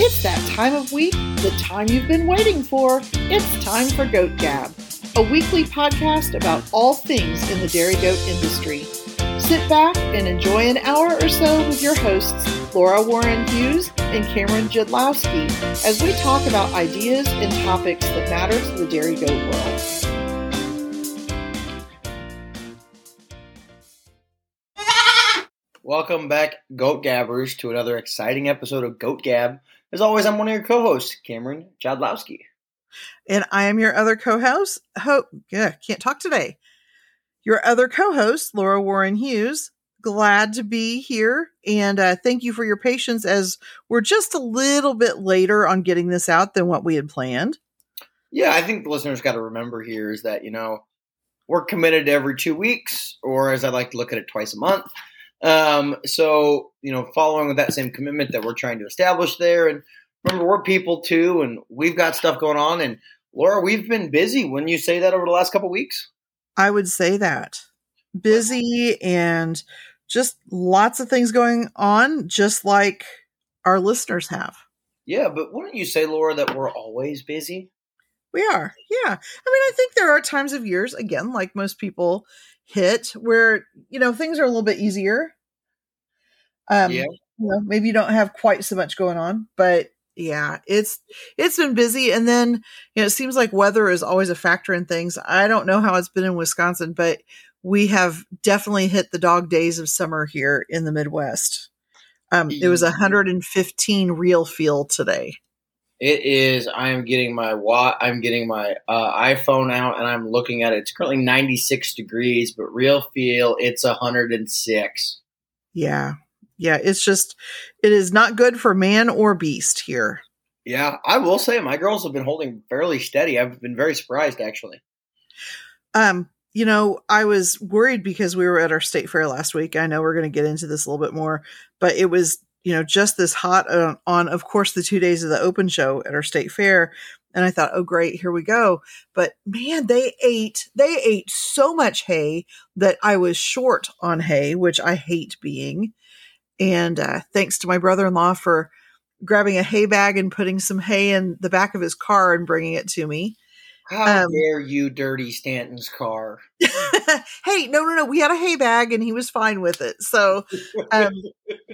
It's that time of week, the time you've been waiting for. It's time for Goat Gab, a weekly podcast about all things in the dairy goat industry. Sit back and enjoy an hour or so with your hosts, Laura Warren Hughes and Cameron Jadlowski, as we talk about ideas and topics that matter to the dairy goat world. Welcome back, Goat Gabbers, to another exciting episode of Goat Gab. As always, I'm one of your co-hosts, Cameron Jadlowski. And I am your other co-host. Hope yeah, can't talk today. Your other co-host, Laura Warren Hughes. Glad to be here, and uh, thank you for your patience as we're just a little bit later on getting this out than what we had planned. Yeah, I think the listeners got to remember here is that you know we're committed every two weeks, or as I like to look at it, twice a month. Um, so you know, following with that same commitment that we're trying to establish there, and remember we're people too, and we've got stuff going on. And Laura, we've been busy. When you say that over the last couple weeks, I would say that busy and just lots of things going on, just like our listeners have. yeah, but wouldn't you say, Laura, that we're always busy? We are. Yeah. I mean, I think there are times of years, again, like most people hit, where, you know, things are a little bit easier. Um, Yeah. You know, maybe you don't have quite so much going on, but yeah, it's it's been busy. And then, you know, it seems like weather is always a factor in things. I don't know how it's been in Wisconsin, but we have definitely hit the dog days of summer here in the Midwest. Um, it was 115 real feel today. It is. I am getting my wa I'm getting my uh, iPhone out and I'm looking at it. It's currently 96 degrees, but real feel it's 106. Yeah. Yeah. It's just, it is not good for man or beast here. Yeah, I will say my girls have been holding fairly steady. I've been very surprised actually. Um, you know, I was worried because we were at our state fair last week. I know we're going to get into this a little bit more, but it was, you know, just this hot uh, on, of course, the two days of the open show at our state fair. And I thought, oh, great, here we go. But man, they ate, they ate so much hay that I was short on hay, which I hate being. And uh, thanks to my brother in law for grabbing a hay bag and putting some hay in the back of his car and bringing it to me. How Um, dare you dirty Stanton's car? hey, no, no, no. We had a hay bag and he was fine with it. So, um,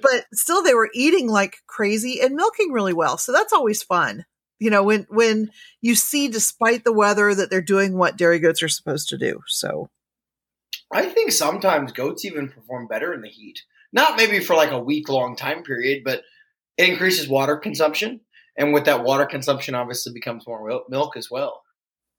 but still, they were eating like crazy and milking really well. So that's always fun. You know, when when you see, despite the weather, that they're doing what dairy goats are supposed to do. So, I think sometimes goats even perform better in the heat. Not maybe for like a week long time period, but it increases water consumption, and with that water consumption, obviously becomes more milk as well.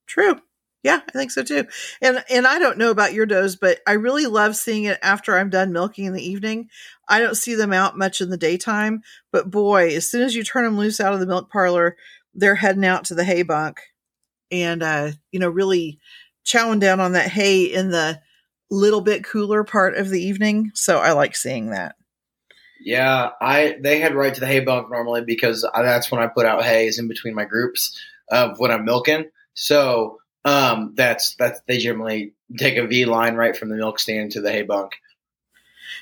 True. Yeah, I think so too. And and I don't know about your does, but I really love seeing it after I'm done milking in the evening. I don't see them out much in the daytime, but boy, as soon as you turn them loose out of the milk parlor, they're heading out to the hay bunk and uh, you know, really chowing down on that hay in the little bit cooler part of the evening. So I like seeing that. Yeah, I they head right to the hay bunk normally because I, that's when I put out hay is in between my groups of when I'm milking. So um, that's that's they generally take a V line right from the milk stand to the hay bunk.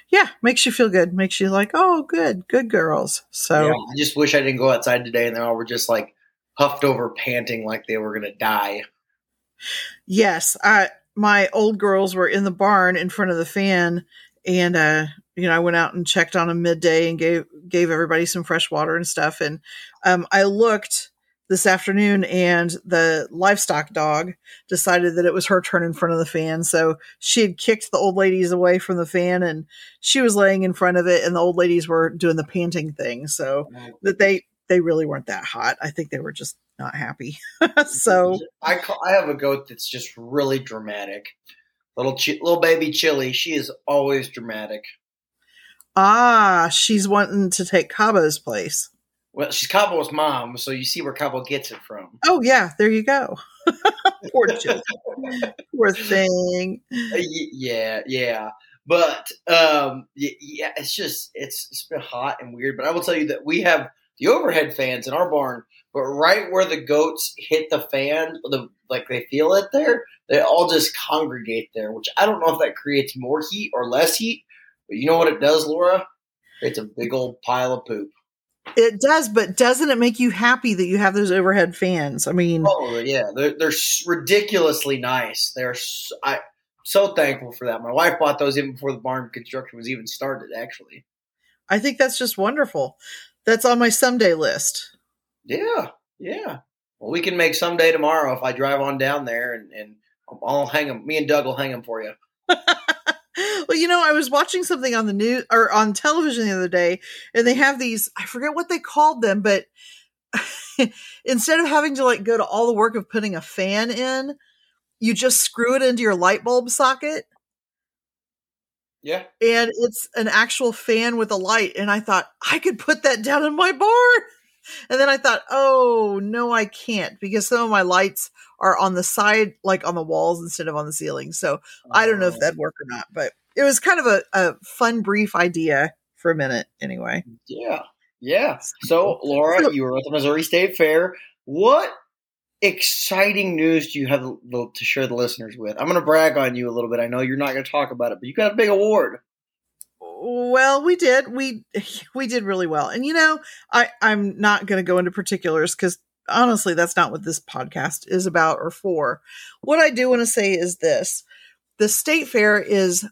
Yeah, makes you feel good. Makes you like, oh, good, good girls. So Yeah, I just wish I didn't go outside today and they all were just like huffed over, panting like they were gonna die. Yes, I my old girls were in the barn in front of the fan, and uh, you know I went out and checked on them midday and gave gave everybody some fresh water and stuff. And um, I looked this afternoon, and the livestock dog decided that it was her turn in front of the fan. So she had kicked the old ladies away from the fan, and she was laying in front of it, and the old ladies were doing the panting thing. So that they they really weren't that hot. I think they were just not happy. so I call, I have a goat that's just really dramatic. Little chi- little baby Chili, she is always dramatic. Ah, she's wanting to take Cabo's place. Well, she's Cabo's mom, so you see where Cabo gets it from. Oh yeah, there you go. Poor Jill. Poor thing. Uh, yeah, yeah. But um, yeah, it's just it's it's been hot and weird. But I will tell you that we have the overhead fans in our barn, but right where the goats hit the fan, the like they feel it there, they all just congregate there. Which I don't know if that creates more heat or less heat. But you know what it does, Laura? It's a big old pile of poop. It does, but doesn't it make you happy that you have those overhead fans? I mean, oh yeah, they're they're ridiculously nice. They're so, I so thankful for that. My wife bought those even before the barn construction was even started. Actually, I think that's just wonderful. That's on my someday list. Yeah, yeah. Well, we can make someday tomorrow if I drive on down there and and I'll hang them. Me and Doug will hang them for you. well, you know, I was watching something on the news or on television the other day, and they have these, I forget what they called them, but instead of having to like go to all the work of putting a fan in, you just screw it into your light bulb socket. Yeah. And it's an actual fan with a light. And I thought, I could put that down in my barn. And then I thought, oh, no, I can't because some of my lights are on the side, like on the walls instead of on the ceiling. So I don't know if oh. that'd work or not, but it was kind of a, a fun, brief idea for a minute anyway. Yeah. Yeah. So, Laura, you were at the Missouri State Fair. What exciting news do you have to share the listeners with? I'm going to brag on you a little bit. I know you're not going to talk about it, but you got a big award. Well, we did. We we did really well. And you know, I I'm not going to go into particulars cuz honestly, that's not what this podcast is about or for. What I do want to say is this. The state fair is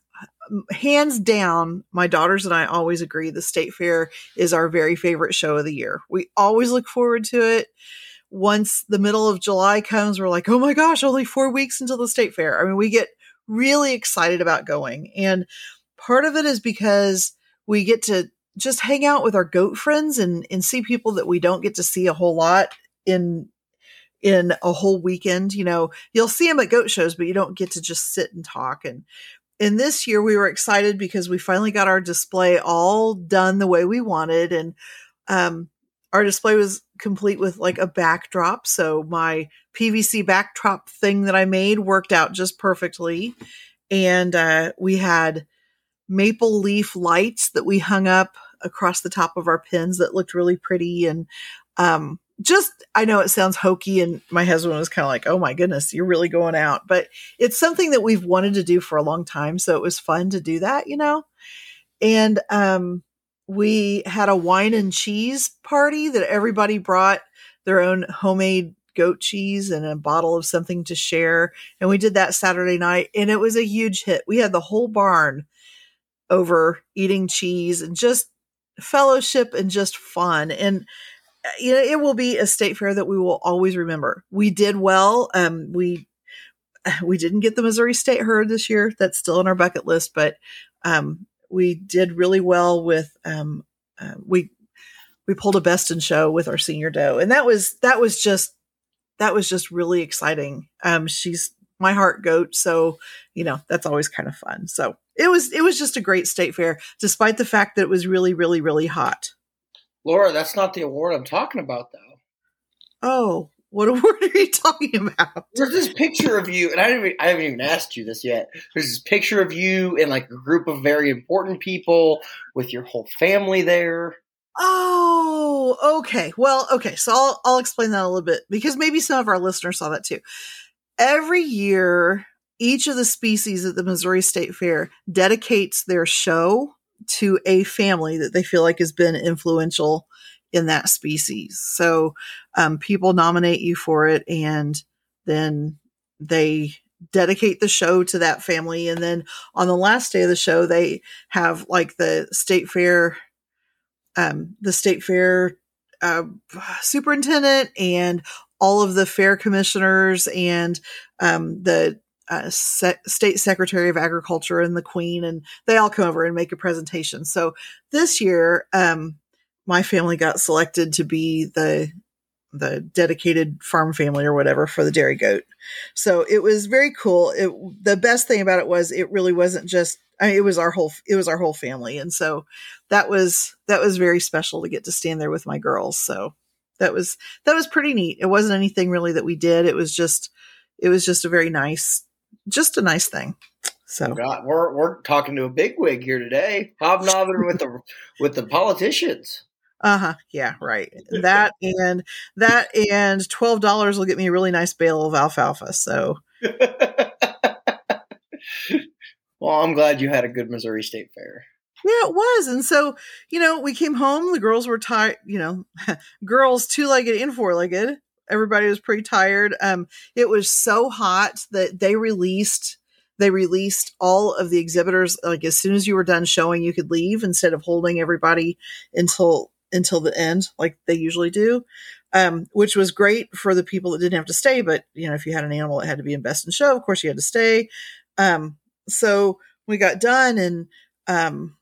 hands down, my daughters and I always agree the state fair is our very favorite show of the year. We always look forward to it. Once the middle of July comes, we're like, oh my gosh, only four weeks until the state fair. I mean, we get really excited about going. And part of it is because we get to just hang out with our goat friends and, and see people that we don't get to see a whole lot in in a whole weekend. You know, you'll see them at goat shows, but you don't get to just sit and talk. And and this year we were excited because we finally got our display all done the way we wanted. And um, our display was complete with like a backdrop. So my PVC backdrop thing that I made worked out just perfectly. And uh, we had maple leaf lights that we hung up across the top of our pins that looked really pretty. And um, just I know it sounds hokey and my husband was kind of like, "Oh my goodness, you're really going out." But it's something that we've wanted to do for a long time, so it was fun to do that, you know. And um we had a wine and cheese party that everybody brought their own homemade goat cheese and a bottle of something to share. And we did that Saturday night and it was a huge hit. We had the whole barn over eating cheese and just fellowship and just fun. And you know, it will be a state fair that we will always remember. We did well. Um, we we didn't get the Missouri State Herd this year. That's still on our bucket list, but um, we did really well with um, uh, we we pulled a best in show with our senior doe, and that was that was just that was just really exciting. Um, she's my heart goat, so you know that's always kind of fun. So it was it was just a great state fair, despite the fact that it was really really really hot. Laura, that's not the award I'm talking about, though. Oh, what award are you talking about? There's this picture of you, and I haven't, I haven't even asked you this yet. There's this picture of you and like a group of very important people with your whole family there. Oh, okay. Well, okay. So I'll I'll explain that a little bit because maybe some of our listeners saw that too. Every year, each of the species at the Missouri State Fair dedicates their show to a family that they feel like has been influential in that species. So um, people nominate you for it, and then they dedicate the show to that family. And then on the last day of the show, they have like the state fair, um, the state fair uh, superintendent and all of the fair commissioners and um, the uh, Se- state secretary of agriculture and the queen and they all come over and make a presentation so this year um, my family got selected to be the the dedicated farm family or whatever for the dairy goat. So it was very cool. It, the best thing about it was it really wasn't just I mean, it was our whole it was our whole family. And so that was that was very special to get to stand there with my girls. So that was that was pretty neat. It wasn't anything really that we did. It was just it was just a very nice just a nice thing. So oh, God, we're we're talking to a bigwig here today, hobnobbing with the with the politicians. Uh huh. Yeah. Right. That and that and twelve dollars will get me a really nice bale of alfalfa. So. well, I'm glad you had a good Missouri State Fair. Yeah, it was. And so, you know, we came home, the girls were tired, you know, girls two legged and four legged. Everybody was pretty tired. Um, it was so hot that they released they released all of the exhibitors like as soon as you were done showing you could leave instead of holding everybody until until the end like they usually do um, which was great for the people that didn't have to stay but you know if you had an animal that had to be in best in show of course you had to stay. Um, so we got done and um,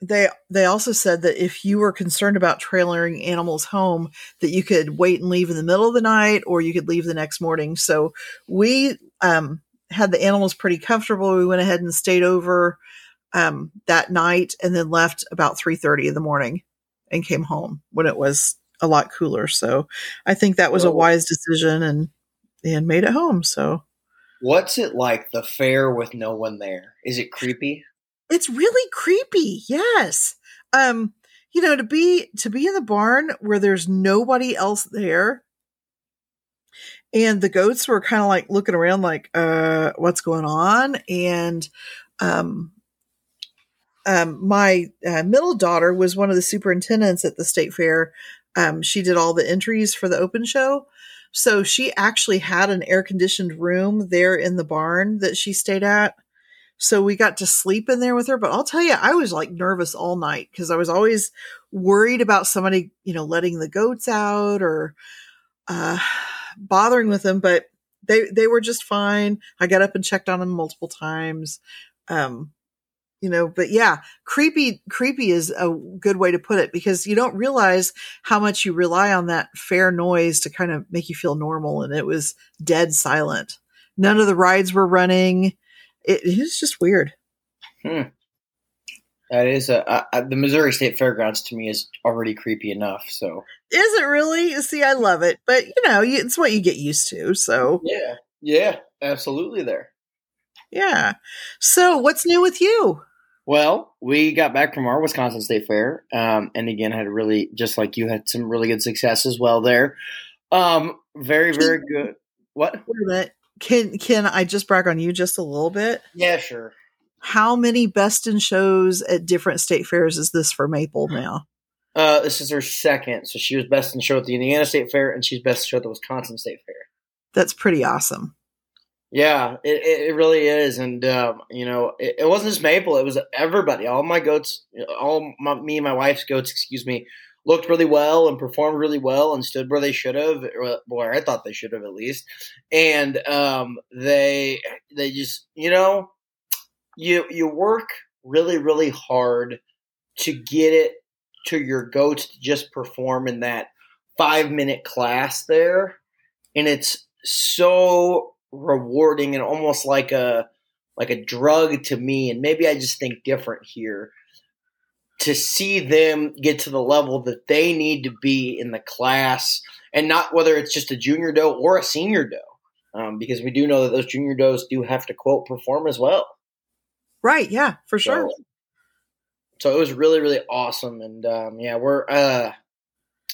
they they also said that if you were concerned about trailering animals home that you could wait and leave in the middle of the night or you could leave the next morning. So we um, had the animals pretty comfortable. We went ahead and stayed over um, that night and then left about 3.30 in the morning and came home when it was a lot cooler. So i think that was a wise decision and and made it home. So what's it like the fair with no one there? Is it creepy? It's really creepy. Yes. Um, you know, to be to be in the barn where there's nobody else there and the goats were kind of like looking around like uh what's going on? and um um my uh, middle daughter was one of the superintendents at the state fair um she did all the entries for the open show so she actually had an air conditioned room there in the barn that she stayed at so we got to sleep in there with her. But I'll tell you, I was like nervous all night because I was always worried about somebody, you know, letting the goats out or uh, bothering with them. But they they were just fine. I got up and checked on them multiple times. Um, you know, but yeah, creepy creepy is a good way to put it because you don't realize how much you rely on that fair noise to kind of make you feel normal. And it was dead silent. None of the rides were running It was just weird. Hmm. That is a, the Missouri State Fairgrounds to me is already creepy enough. So is it really? See, I love it, but you know, it's what you get used to. So yeah, yeah, absolutely. There. Yeah. So what's new with you? Well, we got back from our Wisconsin State Fair, um, and again had really just like you had some really good success as well there. Um, very very good. What? Wait a minute. Can can I just brag on you just a little bit? Yeah, sure. How many best in shows at different state fairs is this for Maple now? Uh, this is her second. So she was best in show at the Indiana State Fair, and she's best in show at the Wisconsin State Fair. That's pretty awesome. Yeah, it, it really is, and um, you know, it, it, wasn't just Maple; it was everybody. All my goats, all my, me and my wife's goats, excuse me, looked really well and performed really well and stood where they should have, or I thought they should have at least. And um, they they just you know you you work really really hard to get it to your goats to just perform in that five minute class there, and it's so rewarding and almost like a like a drug to me. And maybe I just think different here to see them get to the level that they need to be in the class and not whether it's just a junior doe or a senior doe. Um, because we do know that those junior does do have to quote perform as well. Right. Yeah, for sure. So, so it was really, really awesome. And um, yeah, we're, uh,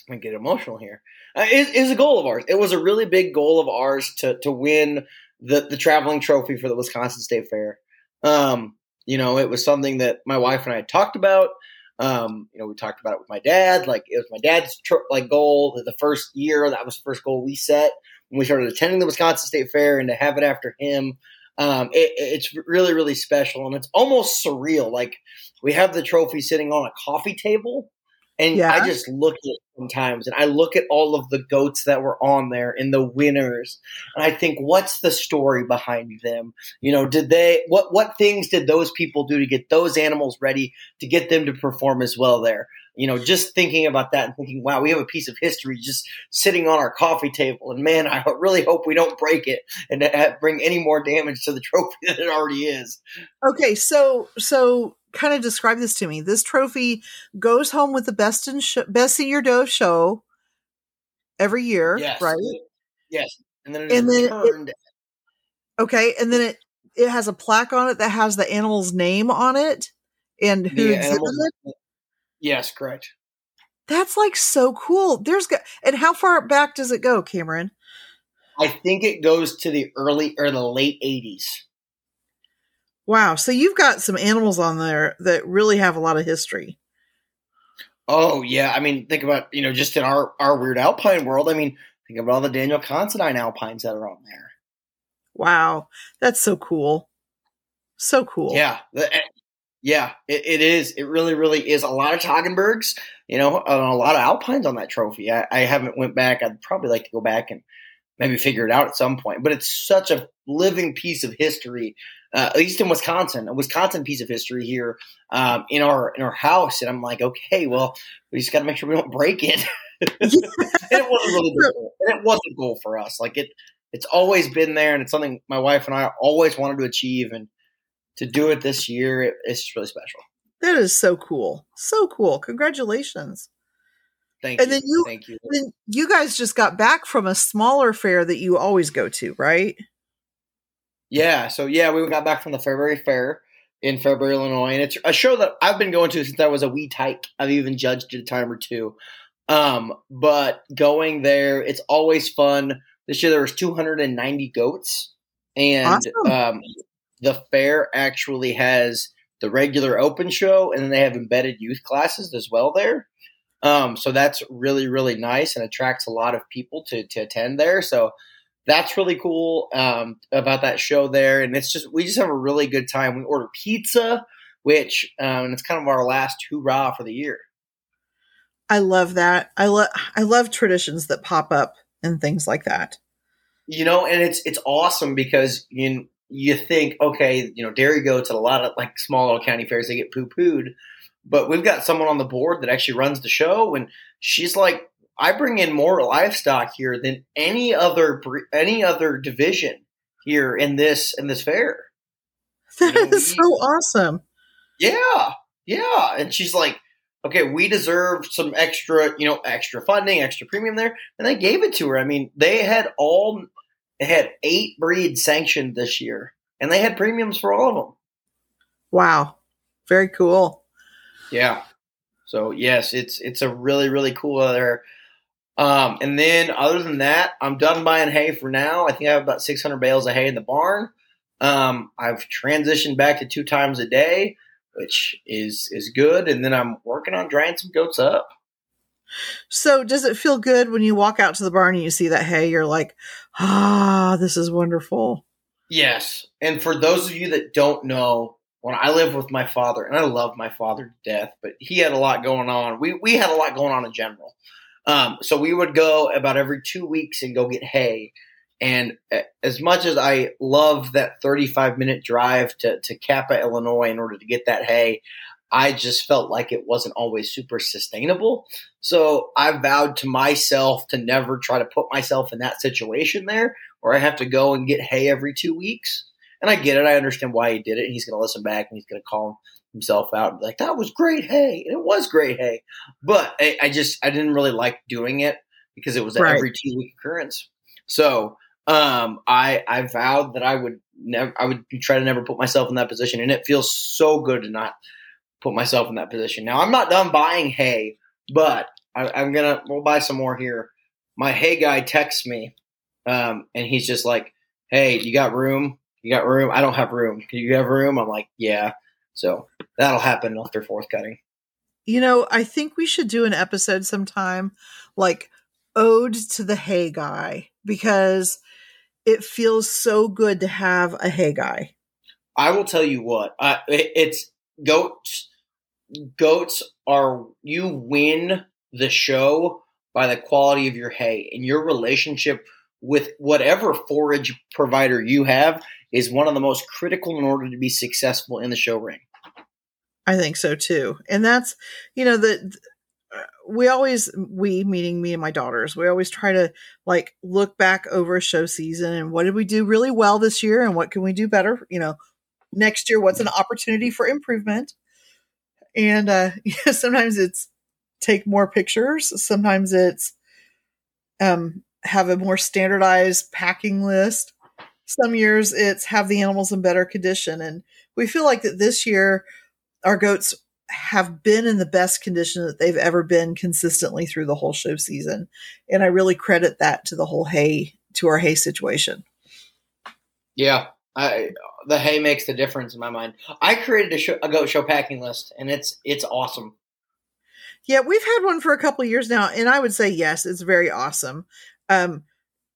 I get emotional here. Uh, it is a goal of ours. It was a really big goal of ours to, to win the, the traveling trophy for the Wisconsin State Fair. Um, you know, it was something that my wife and I had talked about. Um, you know, we talked about it with my dad. Like it was my dad's tr- like goal. The first year that was the first goal we set when we started attending the Wisconsin State Fair, and to have it after him, um, it, it's really really special, and it's almost surreal. Like we have the trophy sitting on a coffee table, and yeah. I just look at it sometimes and I look at all of the goats that were on there and the winners. And I think, what's the story behind them? You know, did they, what, what things did those people do to get those animals ready to get them to perform as well there? You know, just thinking about that and thinking, wow, we have a piece of history just sitting on our coffee table. And man, I really hope we don't break it and uh, bring any more damage to the trophy than it already is. Okay. So, so kind of describe this to me. This trophy goes home with the best in sh- best senior doe show every year, yes. right? Yes, and then and then it, okay, and then it it has a plaque on it that has the animal's name on it and who exhibited it. Yes, correct. That's like so cool. There's and how far back does it go, Cameron? I think it goes to the early or the late '80s. Wow. So you've got some animals on there that really have a lot of history. Oh yeah, I mean, think about you know just in our our weird alpine world. I mean, think about all the Daniel Considine alpines that are on there. Wow, that's so cool. So cool. Yeah, eh, yeah, it, it is. It really, really is. A lot of Toggenburgs, you know, a lot of alpines on that trophy. I, I haven't went back. I'd probably like to go back and maybe figure it out at some point. But it's such a living piece of history, uh, at least in Wisconsin, a Wisconsin piece of history here um, in our in our house. And I'm like, okay, well, we just got to make sure we don't break it. it wasn't really, good, and it wasn't a goal for us. Like it, it's always been there, and it's something my wife and I always wanted to achieve. And to do it this year, it, it's just really special. That is so cool. So cool. Congratulations. Thank and you. then you, Thank you. Then you guys just got back from a smaller fair that you always go to, right? Yeah. So yeah, we got back from the February Fair in February, Illinois, and it's a show that I've been going to since I was a wee tyke. I've even judged it a time or two. Um, but going there, it's always fun. This year there was 290 goats, and awesome. um, the fair actually has the regular open show, and then they have embedded youth classes as well there. Um, so that's really really nice and attracts a lot of people to to attend there. So that's really cool um, about that show there, and it's just we just have a really good time. We order pizza, which um, and it's kind of our last hoorah for the year. I love that. I love I love traditions that pop up and things like that. You know, and it's it's awesome because you you think, okay, you know, dairy goats at a lot of like small little county fairs, they get poo pooed. But we've got someone on the board that actually runs the show, and she's like, I bring in more livestock here than any other any other division here in this in this fair. That you know, is we, so awesome. Yeah, yeah, and she's like, okay, we deserve some extra, you know, extra funding, extra premium there, and they gave it to her. I mean, they had all they had eight breeds sanctioned this year, and they had premiums for all of them. Wow, very cool. Yeah. So yes, it's it's a really really cool uh, there. Um, and then other than that, I'm done buying hay for now. I think I have about 600 bales of hay in the barn. Um, I've transitioned back to two times a day, which is is good. And then I'm working on drying some goats up. So, does it feel good when you walk out to the barn and you see that hay? You're like, ah, this is wonderful. Yes. And for those of you that don't know, when I lived with my father, and I love my father to death, but he had a lot going on. We we had a lot going on in general. Um, so we would go about every two weeks and go get hay. And as much as I love that 35 minute drive to, to Kappa, Illinois, in order to get that hay, I just felt like it wasn't always super sustainable. So I vowed to myself to never try to put myself in that situation there where I have to go and get hay every two weeks. And I get it. I understand why he did it. And He's going to listen back and he's going to call himself out like, that was great hay. And it was great hay. But I, I just, I didn't really like doing it because it was right. every two week occurrence. So um, I, I vowed that I would never, I would try to never put myself in that position. And it feels so good to not – put myself in that position. Now I'm not done buying hay, but I, am gonna we'll buy some more here. My hay guy texts me, um, and he's just like, "Hey, you got room? You got room? I don't have room. Can you have room?" I'm like, "Yeah." So that'll happen after fourth cutting. You know, I think we should do an episode sometime, like ode to the hay guy, because it feels so good to have a hay guy. I will tell you what, uh, it, it's goats goats are you win the show by the quality of your hay and your relationship with whatever forage provider you have is one of the most critical in order to be successful in the show ring. I think so too. And that's, you know, the, we always, we meaning me and my daughters, we always try to like look back over a show season and what did we do really well this year and what can we do better, you know, next year, what's an opportunity for improvement and uh yeah, sometimes it's take more pictures sometimes it's um have a more standardized packing list some years it's have the animals in better condition and we feel like that this year our goats have been in the best condition that they've ever been consistently through the whole show season and i really credit that to the whole hay to our hay situation yeah I the hay makes the difference in my mind. I created a, show, a goat show packing list, and it's it's awesome. Yeah, we've had one for a couple years now, and I would say yes, it's very awesome. Um,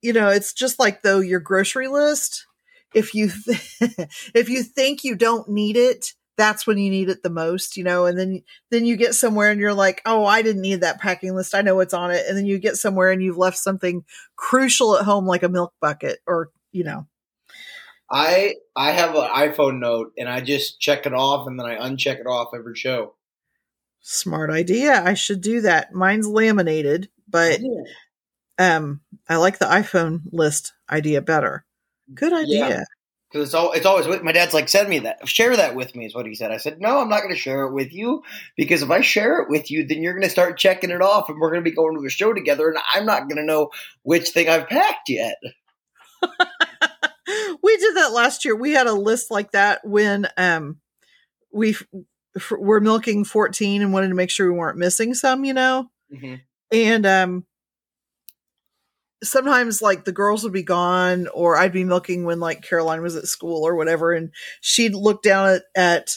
you know, it's just like though your grocery list. If you th- if you think you don't need it, that's when you need it the most, you know. And then then you get somewhere and you're like, oh, I didn't need that packing list. I know what's on it. And then you get somewhere and you've left something crucial at home, like a milk bucket, or you know. I I have an iPhone note and I just check it off and then I uncheck it off every show. Smart idea. I should do that. Mine's laminated, but um, I like the iPhone list idea better. Good idea. Yeah. Because it's all it's always my dad's like send me that share that with me is what he said. I said no, I'm not going to share it with you because if I share it with you, then you're going to start checking it off, and we're going to be going to a show together, and I'm not going to know which thing I've packed yet. we did that last year. We had a list like that when um we were milking 14 and wanted to make sure we weren't missing some, you know? Mm-hmm. And um sometimes like the girls would be gone or I'd be milking when like Caroline was at school or whatever and she'd look down at, at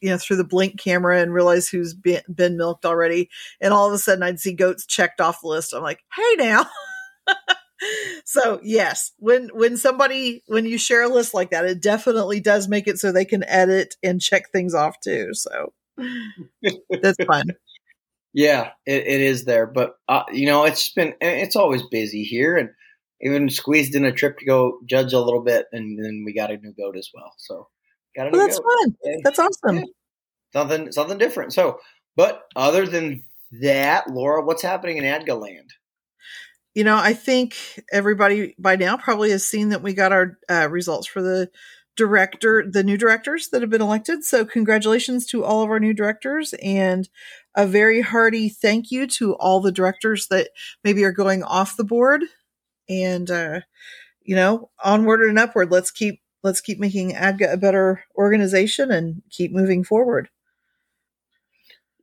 you know through the blink camera and realize who's been, been milked already and all of a sudden I'd see goats checked off the list. I'm like, "Hey now." so yes, when when somebody when you share a list like that, it definitely does make it so they can edit and check things off too. So that's fun. Yeah, it, it is there, but uh, you know it's been it's always busy here, and even squeezed in a trip to go judge a little bit, and then we got a new goat as well. So got a new well, that's goat. fun. That's awesome. Yeah. Something something different. So, but other than that, Laura, what's happening in Adga land? you know, I think everybody by now probably has seen that we got our uh, results for the director, the new directors that have been elected. So, congratulations to all of our new directors and a very hearty thank you to all the directors that maybe are going off the board. And, uh, you know, onward and upward. Let's keep let's keep making ADGA a better organization and keep moving forward.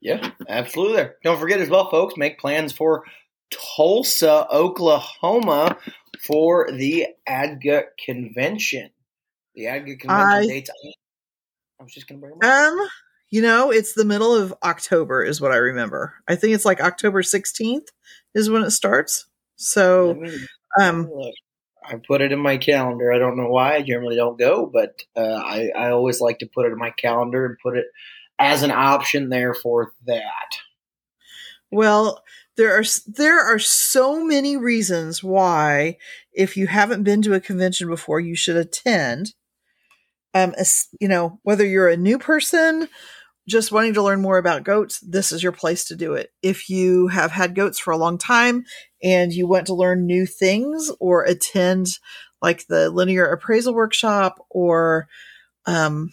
Yeah, absolutely. Don't forget as well, folks, make plans for Tulsa, Oklahoma for the ADGA convention. The ADGA convention I, dates. I was just going to bring them up. Um, you know, it's the middle of October, is what I remember. I think it's like October 16th is when it starts. So, me, um, I put it in my calendar. I don't know why. I generally don't go, but uh, I, I always like to put it in my calendar and put it as an option there for that. Well, there are there are so many reasons why if you haven't been to a convention before you should attend um you know whether you're a new person just wanting to learn more about goats this is your place to do it if you have had goats for a long time and you want to learn new things or attend like the linear appraisal workshop or um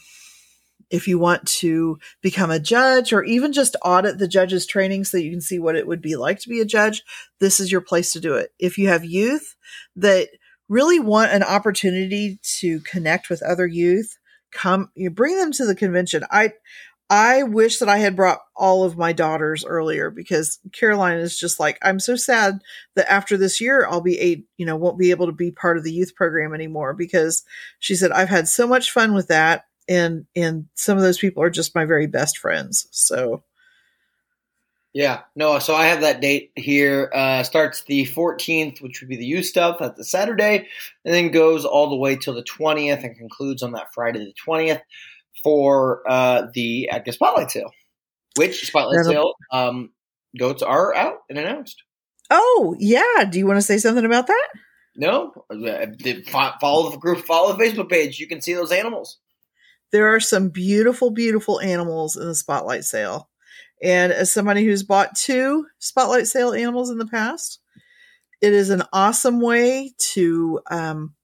if you want to become a judge or even just audit the judge's training so that you can see what it would be like to be a judge, this is your place to do it. If you have youth that really want an opportunity to connect with other youth, come you bring them to the convention. I I wish that I had brought all of my daughters earlier because Caroline is just like, I'm so sad that after this year, I'll be a, you know, won't be able to be part of the youth program anymore because she said, I've had so much fun with that and and some of those people are just my very best friends so yeah no so i have that date here uh starts the 14th which would be the U stuff That's the saturday and then goes all the way till the 20th and concludes on that friday the 20th for uh the ADGA spotlight sale which spotlight sale um goats are out and announced. Oh yeah do you want to say something about that? No follow the group follow the facebook page you can see those animals. There are some beautiful, beautiful animals in the spotlight sale. And as somebody who's bought two spotlight sale animals in the past, it is an awesome way to um,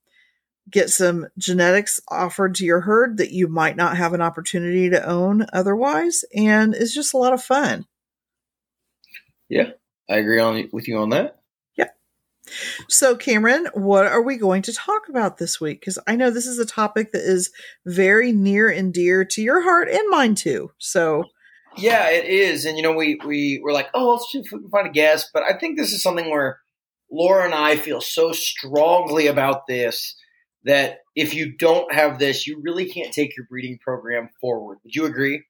get some genetics offered to your herd that you might not have an opportunity to own otherwise. And it's just a lot of fun. Yeah, I agree on with you on that. Yeah. So, Cameron, what are we going to talk about this week? Because I know this is a topic that is very near and dear to your heart and mine too. So, yeah, it is. And you know, we we were like, oh, let's see if we can find a guest. But I think this is something where Laura and I feel so strongly about this that if you don't have this, you really can't take your breeding program forward. Would you agree?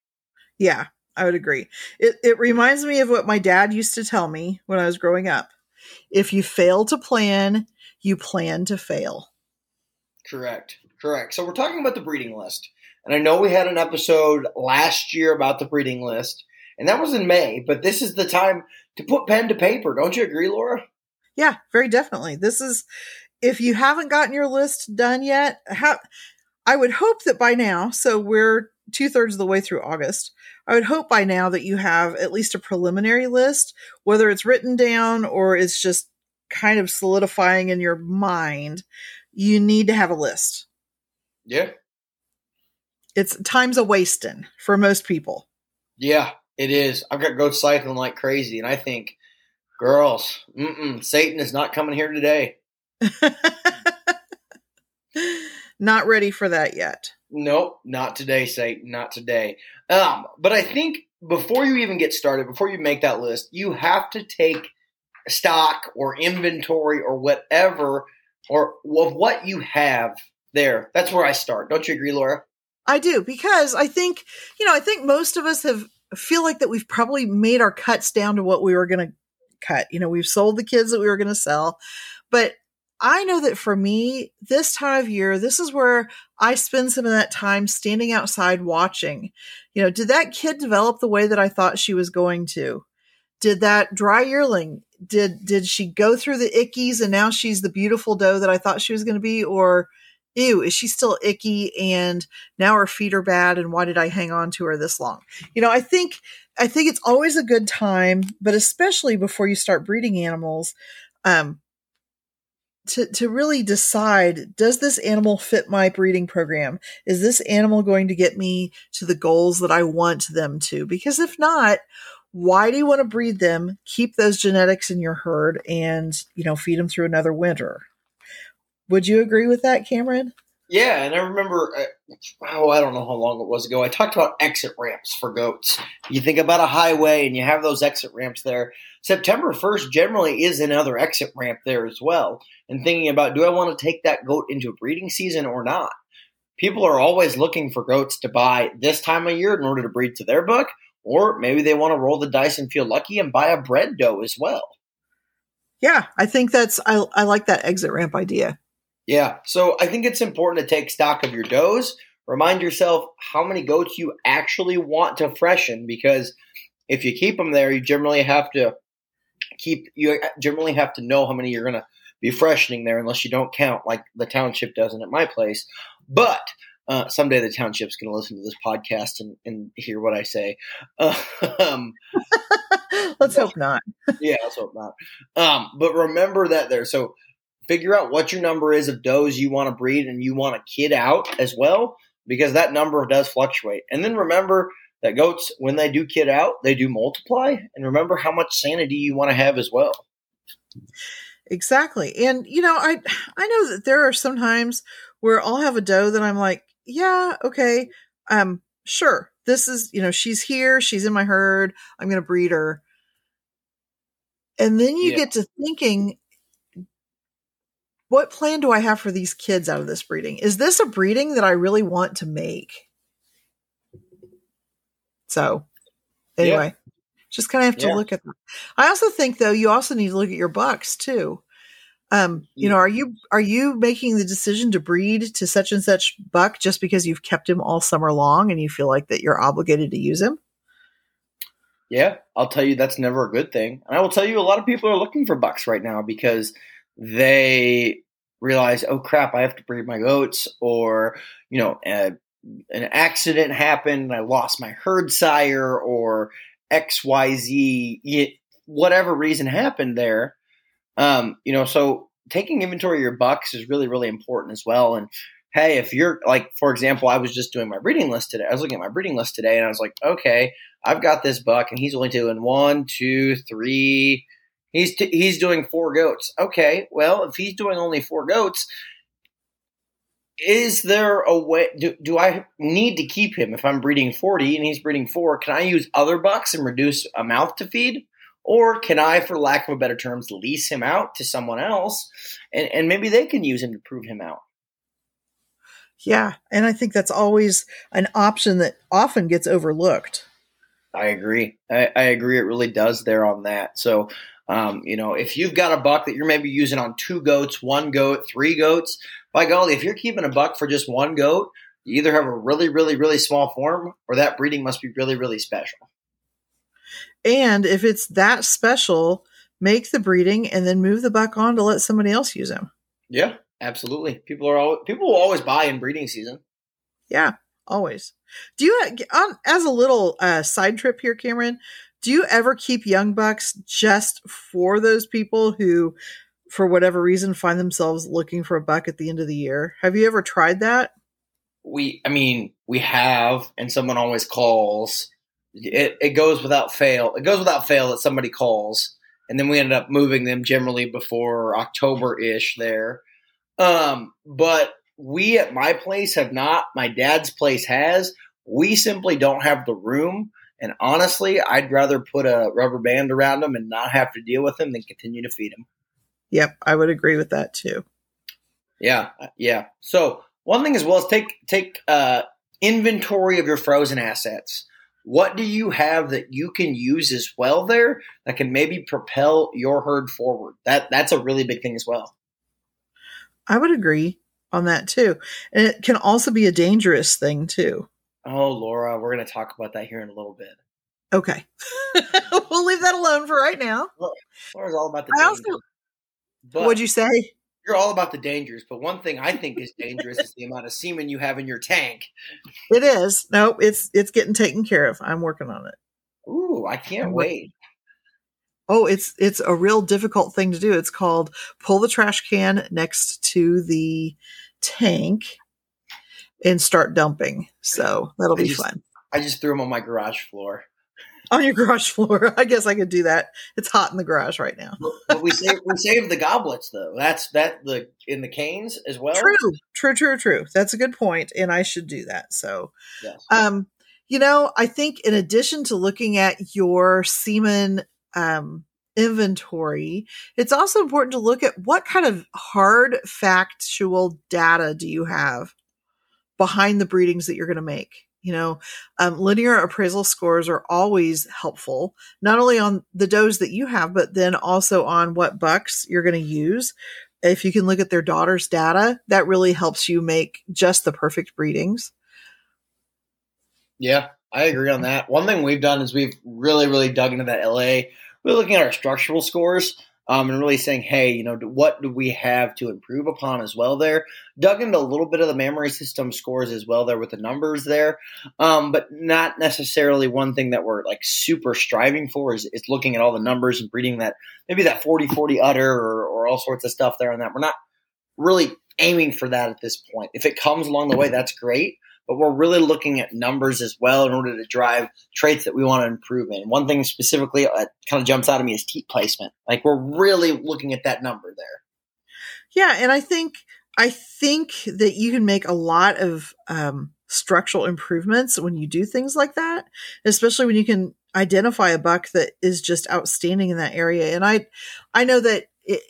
Yeah, I would agree. It it reminds me of what my dad used to tell me when I was growing up. If you fail to plan, you plan to fail. Correct. Correct. So we're talking about the breeding list. And I know we had an episode last year about the breeding list, and that was in May, but this is the time to put pen to paper. Don't you agree, Laura? Yeah, very definitely. This is if you haven't gotten your list done yet, how I would hope that by now, so we're two thirds of the way through August. I would hope by now that you have at least a preliminary list, whether it's written down or it's just kind of solidifying in your mind. You need to have a list. Yeah. It's time's a wasting for most people. Yeah, it is. I've got goats cycling like crazy, and I think, girls, Satan is not coming here today. not ready for that yet. Nope, not today, Satan, not today. Um, but I think before you even get started, before you make that list, you have to take stock or inventory or whatever or of what you have there. That's where I start. Don't you agree, Laura? I do because I think, you know, I think most of us have feel like that we've probably made our cuts down to what we were going to cut. You know, we've sold the kids that we were going to sell, but I know that for me, this time of year, this is where I spend some of that time standing outside watching. You know, did that kid develop the way that I thought she was going to? Did that dry yearling, did, did she go through the ickies and now she's the beautiful doe that I thought she was going to be? Or, ew, is she still icky and now her feet are bad and why did I hang on to her this long? You know, I think, I think it's always a good time, but especially before you start breeding animals, um, to, to really decide does this animal fit my breeding program? Is this animal going to get me to the goals that I want them to? Because if not, why do you want to breed them, keep those genetics in your herd, and you know feed them through another winter? Would you agree with that, Cameron? Yeah, and I remember, uh, oh, I don't know how long it was ago. I talked about exit ramps for goats. You think about a highway and you have those exit ramps there. September 1st generally is another exit ramp there as well. And thinking about, do I want to take that goat into a breeding season or not? People are always looking for goats to buy this time of year in order to breed to their book, or maybe they want to roll the dice and feel lucky and buy a bred doe as well. Yeah, I think that's, I, I like that exit ramp idea. Yeah. So I think it's important to take stock of your does. Remind yourself how many goats you actually want to freshen because if you keep them there, you generally have to keep you generally have to know how many you're going to be freshening there unless you don't count like the township doesn't at my place. But uh, someday the township's going to listen to this podcast and, and hear what I say. um, let's hope not. yeah, let's hope not. Um, but remember that there. So figure out what your number is of does you want to breed and you want to kid out as well, because that number does fluctuate. And then remember that goats, when they do kid out, they do multiply. And remember how much sanity you want to have as well. Exactly. And you know, I I know that there are some times where I'll have a doe that I'm like, yeah, okay, um, sure. This is, you know, she's here, she's in my herd, I'm gonna breed her. And then you yeah. get to thinking, what plan do I have for these kids out of this breeding? Is this a breeding that I really want to make? So, anyway, yeah. just kind of have to yeah. look at that. I also think though you also need to look at your bucks too. Um, you yeah. know, are you are you making the decision to breed to such and such buck just because you've kept him all summer long and you feel like that you're obligated to use him? Yeah, I'll tell you that's never a good thing. And I will tell you a lot of people are looking for bucks right now because they realize, oh crap, I have to breed my goats, or you know, an accident happened, and I lost my herd sire, or X Y Z, whatever reason happened there. Um, you know, so taking inventory of your bucks is really, really important as well. And hey, if you're like, for example, I was just doing my breeding list today. I was looking at my breeding list today, and I was like, okay, I've got this buck, and he's only doing one, two, three He's t- he's doing four goats. Okay, well, if he's doing only four goats, is there a way? Do, do I need to keep him if I'm breeding forty and he's breeding four? Can I use other bucks and reduce a mouth to feed? Or can I, for lack of a better terms, lease him out to someone else and, and maybe they can use him to prove him out? Yeah, and I think that's always an option that often gets overlooked. I agree. I, I agree. It really does there on that. So, um, you know, if you've got a buck that you're maybe using on two goats, one goat, three goats, by golly, if you're keeping a buck for just one goat, you either have a really, really, really small form or that breeding must be really, really special. And if it's that special, make the breeding and then move the buck on to let somebody else use him. Yeah, absolutely. People are always, people will always buy in breeding season. Yeah, always. Do you, as a little uh, side trip here, Cameron, do you ever keep young bucks just for those people who, for whatever reason, find themselves looking for a buck at the end of the year? Have you ever tried that? We, I mean, we have, and someone always calls. It, it goes without fail. It goes without fail that somebody calls, and then we ended up moving them generally before October ish there. Um, but we at my place have not. My dad's place has. We simply don't have the room and honestly, I'd rather put a rubber band around them and not have to deal with them than continue to feed them. Yep, I would agree with that too. Yeah, yeah. So one thing as well is take take uh, inventory of your frozen assets. What do you have that you can use as well there that can maybe propel your herd forward? That that's a really big thing as well. I would agree on that too, and it can also be a dangerous thing too. Oh, Laura, we're going to talk about that here in a little bit. Okay. we'll leave that alone for right now. Laura's all about the I dangers. Also, what'd you say? You're all about the dangers, but one thing I think is dangerous is the amount of semen you have in your tank. It is. No, it's it's getting taken care of. I'm working on it. Ooh, I can't wait. Oh, it's it's a real difficult thing to do. It's called pull the trash can next to the tank and start dumping. So that'll be just, fun. I just threw them on my garage floor. On your garage floor, I guess I could do that. It's hot in the garage right now. but we save we save the goblets though. That's that the in the canes as well. True, true, true, true. That's a good point, and I should do that. So, yes. um, you know, I think in addition to looking at your semen um inventory, it's also important to look at what kind of hard factual data do you have behind the breedings that you're going to make. You know, um, linear appraisal scores are always helpful, not only on the does that you have, but then also on what bucks you're going to use. If you can look at their daughter's data, that really helps you make just the perfect breedings. Yeah, I agree on that. One thing we've done is we've really, really dug into that LA. We're looking at our structural scores um, and really saying, hey, you know, what do we have to improve upon as well there? Dug into a little bit of the mammary system scores as well there with the numbers there, um, but not necessarily one thing that we're like super striving for is, is looking at all the numbers and breeding that maybe that 40 40 udder or, or all sorts of stuff there on that. We're not really aiming for that at this point. If it comes along the way, that's great but we're really looking at numbers as well in order to drive traits that we want to improve in. One thing specifically that kind of jumps out of me is teat placement. Like we're really looking at that number there. Yeah, and I think I think that you can make a lot of um, structural improvements when you do things like that, especially when you can identify a buck that is just outstanding in that area. And I, I know that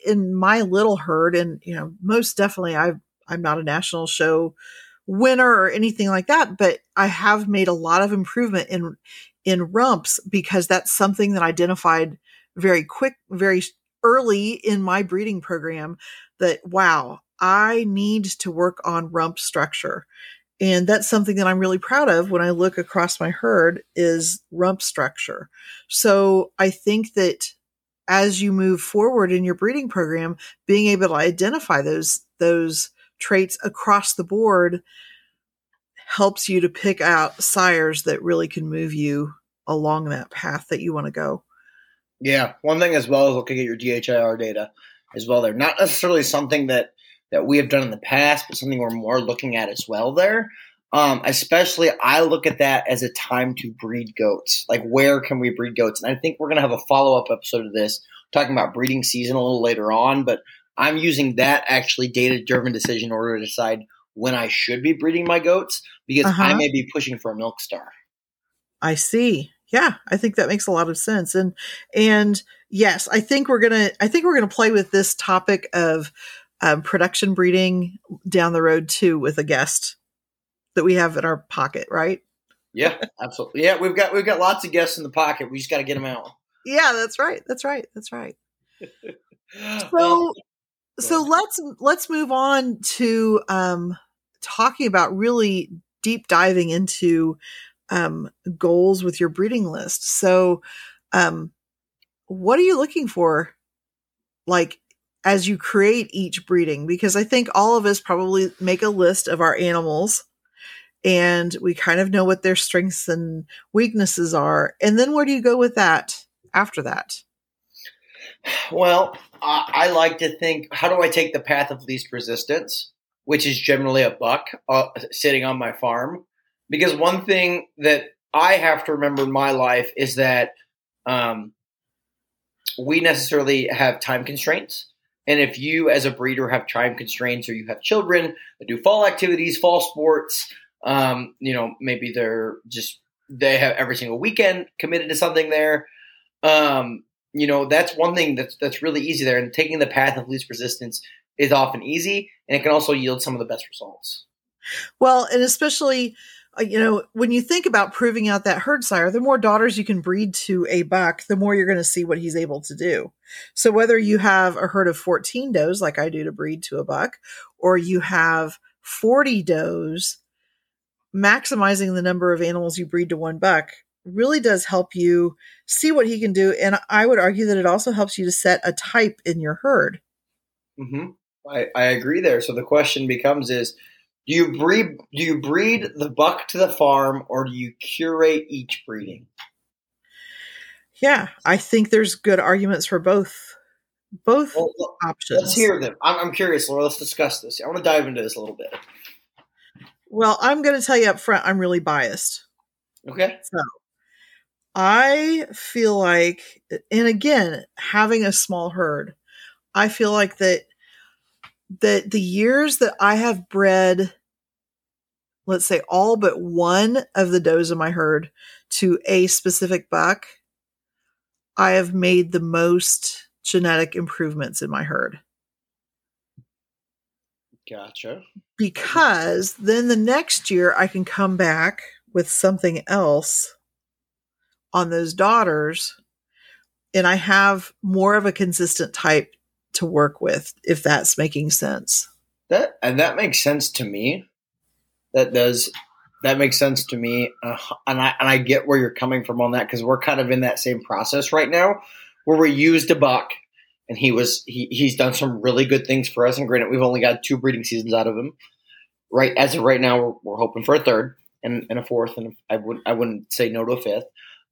in my little herd, and you know, most definitely, I I'm not a national show winner or anything like that, but I have made a lot of improvement in in rumps because that's something that I identified very quick, very early in my breeding program that wow, I need to work on rump structure. And that's something that I'm really proud of when I look across my herd is rump structure. So I think that as you move forward in your breeding program, being able to identify those those traits across the board helps you to pick out sires that really can move you along that path that you want to go. Yeah, one thing as well is looking at your DHIR data as well. They're not necessarily something that that we have done in the past, but something we're more looking at as well. There, um, especially I look at that as a time to breed goats. Like where can we breed goats? And I think we're gonna have a follow up episode of this talking about breeding season a little later on. But I'm using that actually data driven decision in order to decide when I should be breeding my goats because uh-huh. I may be pushing for a milk star. I see. Yeah, I think that makes a lot of sense. And and yes, I think we're gonna I think we're gonna play with this topic of um, production breeding down the road too with a guest that we have in our pocket, right? Yeah, absolutely. Yeah, we've got we've got lots of guests in the pocket. We just got to get them out. Yeah, that's right. That's right. That's right. so so let's let's move on to um talking about really deep diving into um goals with your breeding list. So um what are you looking for like as you create each breeding because I think all of us probably make a list of our animals and we kind of know what their strengths and weaknesses are. And then where do you go with that after that? Well, I, I like to think how do I take the path of least resistance, which is generally a buck uh, sitting on my farm? Because one thing that I have to remember in my life is that um, we necessarily have time constraints. And if you, as a breeder, have time constraints or you have children that do fall activities, fall sports, um, you know, maybe they're just, they have every single weekend committed to something there. Um, you know, that's one thing that's, that's really easy there. And taking the path of least resistance is often easy and it can also yield some of the best results. Well, and especially, uh, you know, when you think about proving out that herd sire, the more daughters you can breed to a buck, the more you're going to see what he's able to do. So whether you have a herd of 14 does, like I do to breed to a buck, or you have 40 does, maximizing the number of animals you breed to one buck really does help you see what he can do. And I would argue that it also helps you to set a type in your herd. Mm-hmm. I, I agree there. So the question becomes is, do you breed do you breed the buck to the farm or do you curate each breeding? Yeah, I think there's good arguments for both both well, options. Let's hear them. I'm, I'm curious, Laura. Let's discuss this. I want to dive into this a little bit. Well, I'm going to tell you up front, I'm really biased. Okay. So I feel like, and again, having a small herd, I feel like that that the years that I have bred, let's say all but one of the does in my herd to a specific buck, I have made the most genetic improvements in my herd. Gotcha. Because then the next year I can come back with something else on those daughters and I have more of a consistent type to work with if that's making sense. That and that makes sense to me. That does that makes sense to me, uh, and I and I get where you're coming from on that because we're kind of in that same process right now, where we used a buck, and he was he he's done some really good things for us. And granted, we've only got two breeding seasons out of him. Right as of right now, we're, we're hoping for a third and, and a fourth, and I wouldn't I wouldn't say no to a fifth.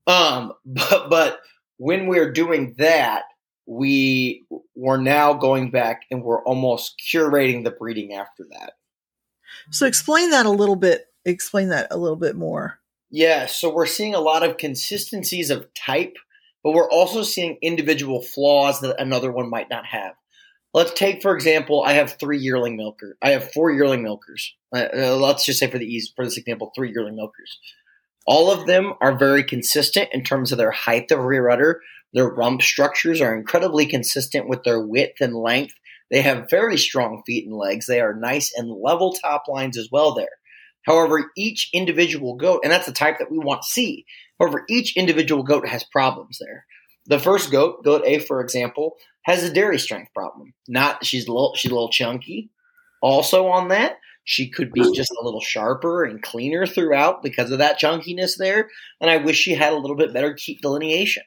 Um, but but when we're doing that, we we're now going back and we're almost curating the breeding after that. So explain that a little bit. Explain that a little bit more. Yeah, so we're seeing a lot of consistencies of type, but we're also seeing individual flaws that another one might not have. Let's take, for example, I have three yearling milkers. I have four yearling milkers. Uh, uh, let's just say for the ease, for this example, three yearling milkers. All of them are very consistent in terms of their height of rear udder. Their rump structures are incredibly consistent with their width and length. They have very strong feet and legs. They are nice and level top lines as well there. However, each individual goat, and that's the type that we want to see. However, each individual goat has problems there. The first goat, goat A, for example, has a dairy strength problem. Not she's a little she's a little chunky. Also on that, she could be just a little sharper and cleaner throughout because of that chunkiness there. And I wish she had a little bit better teat delineation.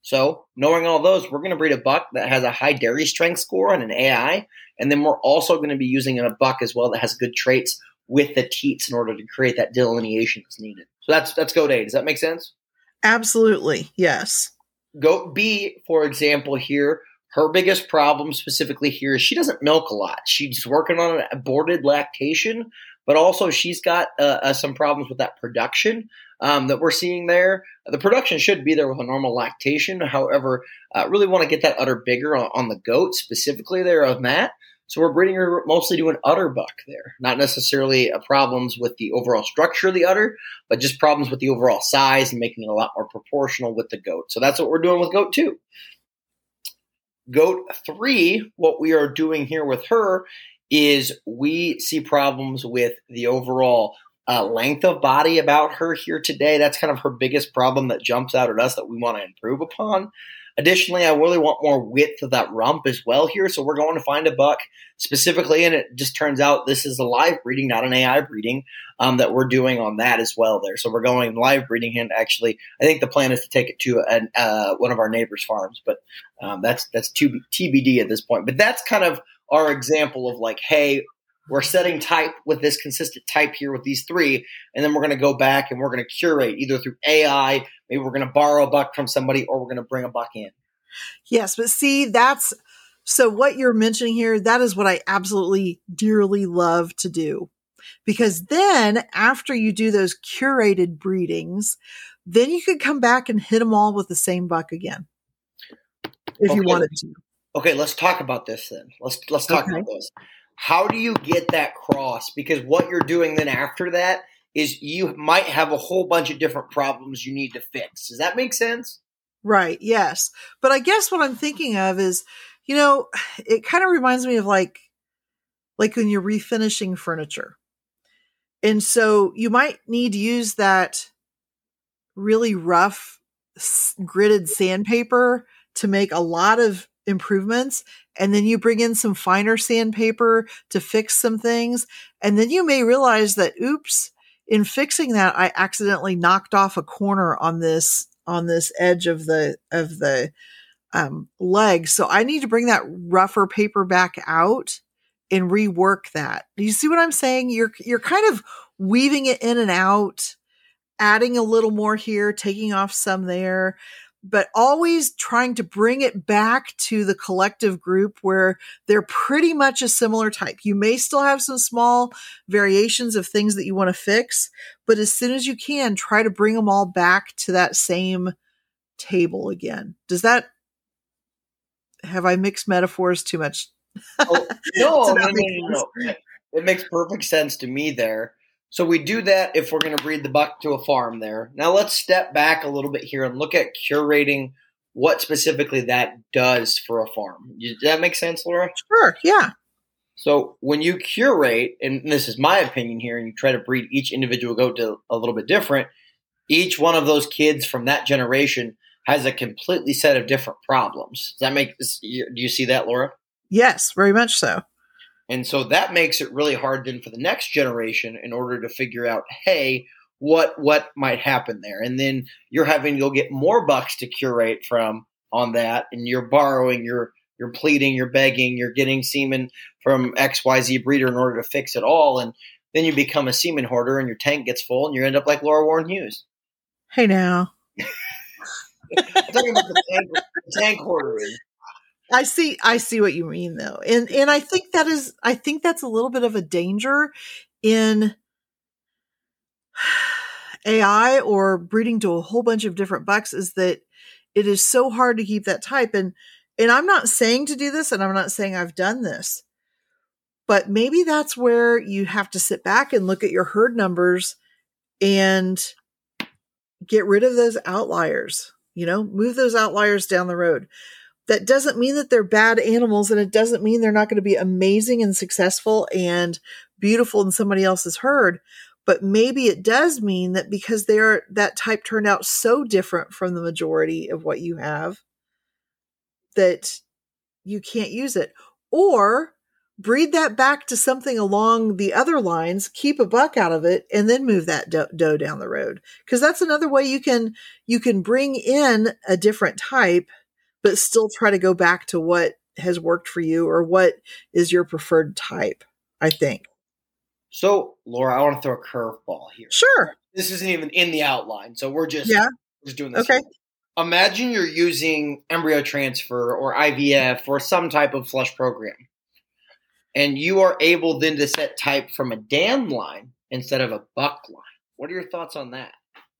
So, knowing all those, we're going to breed a buck that has a high dairy strength score and an AI. And then we're also going to be using a buck as well that has good traits with the teats in order to create that delineation that's needed. So that's that's goat A. Does that make sense? Absolutely. Yes. Goat B, for example, here her biggest problem specifically here is she doesn't milk a lot. She's working on an aborted lactation, but also she's got uh, uh, some problems with that production um, that we're seeing there. The production should be there with a normal lactation. However, uh, really want to get that udder bigger on, on, the goat specifically there of Matt. So we're breeding her mostly to an udder buck there, not necessarily uh, problems with the overall structure of the udder, but just problems with the overall size and making it a lot more proportional with the goat. So that's what we're doing with goat two. Goat three, what we are doing here with her is we see problems with the overall uh, length of body about her here today. That's kind of her biggest problem that jumps out at us that we want to improve upon. Additionally, I really want more width of that rump as well here. So we're going to find a buck specifically, and it just turns out this is a live breeding, not an AI breeding, um, that we're doing on that as well there. So we're going live breeding, and actually, I think the plan is to take it to an, uh, one of our neighbors' farms, but um, that's that's TBD at this point. But that's kind of our example of like, hey, we're setting type with this consistent type here with these three, and then we're going to go back and we're going to curate either through AI, maybe we're going to borrow a buck from somebody, or we're going to bring a buck in. Yes, but see, that's so what you're mentioning here, that is what I absolutely dearly love to do. Because then after you do those curated breedings, then you could come back and hit them all with the same buck again. If okay. you wanted to. Okay, let's talk about this then. Let's let's talk okay. about this how do you get that cross? Because what you're doing then after that is you might have a whole bunch of different problems you need to fix. Does that make sense? Right. Yes. But I guess what I'm thinking of is, you know, it kind of reminds me of like, like when you're refinishing furniture. And so you might need to use that really rough gridded sandpaper to make a lot of improvements and then you bring in some finer sandpaper to fix some things and then you may realize that oops in fixing that i accidentally knocked off a corner on this on this edge of the of the um, leg. So i need to bring that rougher paper back out and rework that. Do you see what i'm saying? You're you're kind of weaving it in and out adding a little more here taking off some there but always trying to bring it back to the collective group where they're pretty much a similar type. You may still have some small variations of things that you want to fix, but as soon as you can, try to bring them all back to that same table again. Does that have I mixed metaphors too much? Oh, no, no, no, no, It makes perfect sense to me there. So we do that if we're going to breed the buck to a farm there. Now let's step back a little bit here and look at curating what specifically that does for a farm. Does that make sense, Laura? Sure, yeah. So when you curate, and this is my opinion here, and you try to breed each individual goat to a little bit different, each one of those kids from that generation has a completely set of different problems. Does that make? Do you see that, Laura? Yes, very much so. And so that makes it really hard then for the next generation in order to figure out, hey, what what might happen there. And then you're having to go get more bucks to curate from on that, and you're borrowing, you're you're pleading, you're begging, you're getting semen from XYZ breeder in order to fix it all. And then you become a semen hoarder and your tank gets full and you end up like Laura Warren Hughes. Hey now. I'm talking about the tank, the tank hoarding. I see I see what you mean though. And and I think that is I think that's a little bit of a danger in AI or breeding to a whole bunch of different bucks is that it is so hard to keep that type and and I'm not saying to do this and I'm not saying I've done this. But maybe that's where you have to sit back and look at your herd numbers and get rid of those outliers, you know, move those outliers down the road that doesn't mean that they're bad animals and it doesn't mean they're not going to be amazing and successful and beautiful in somebody else's herd but maybe it does mean that because they're that type turned out so different from the majority of what you have that you can't use it. Or breed that back to something along the other lines keep a buck out of it and then move that doe, down the road. Because that's another way you can you can bring in a different type but still try to go back to what has worked for you or what is your preferred type, I think. So, Laura, I want to throw a curveball here. Sure. This isn't even in the outline, so we're just yeah. just doing this. Okay. Imagine you're using embryo transfer or IVF or some type of flush program. And you are able then to set type from a dam line instead of a buck line. What are your thoughts on that?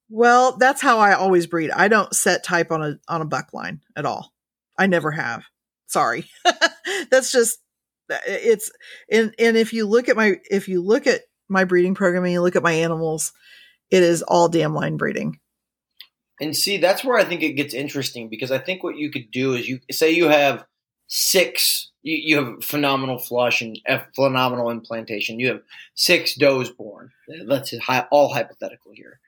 Well, that's how I always breed. I don't set type on a on a buck line at all. I never have. Sorry. That's just uh, it's and and if you look at my if you look at my breeding program and you look at my animals, it is all dam line breeding. And see, that's where I think it gets interesting because I think what you could do is you say you have six. You, you have phenomenal flush and a phenomenal implantation. You have six does born. Let's all hypothetical here,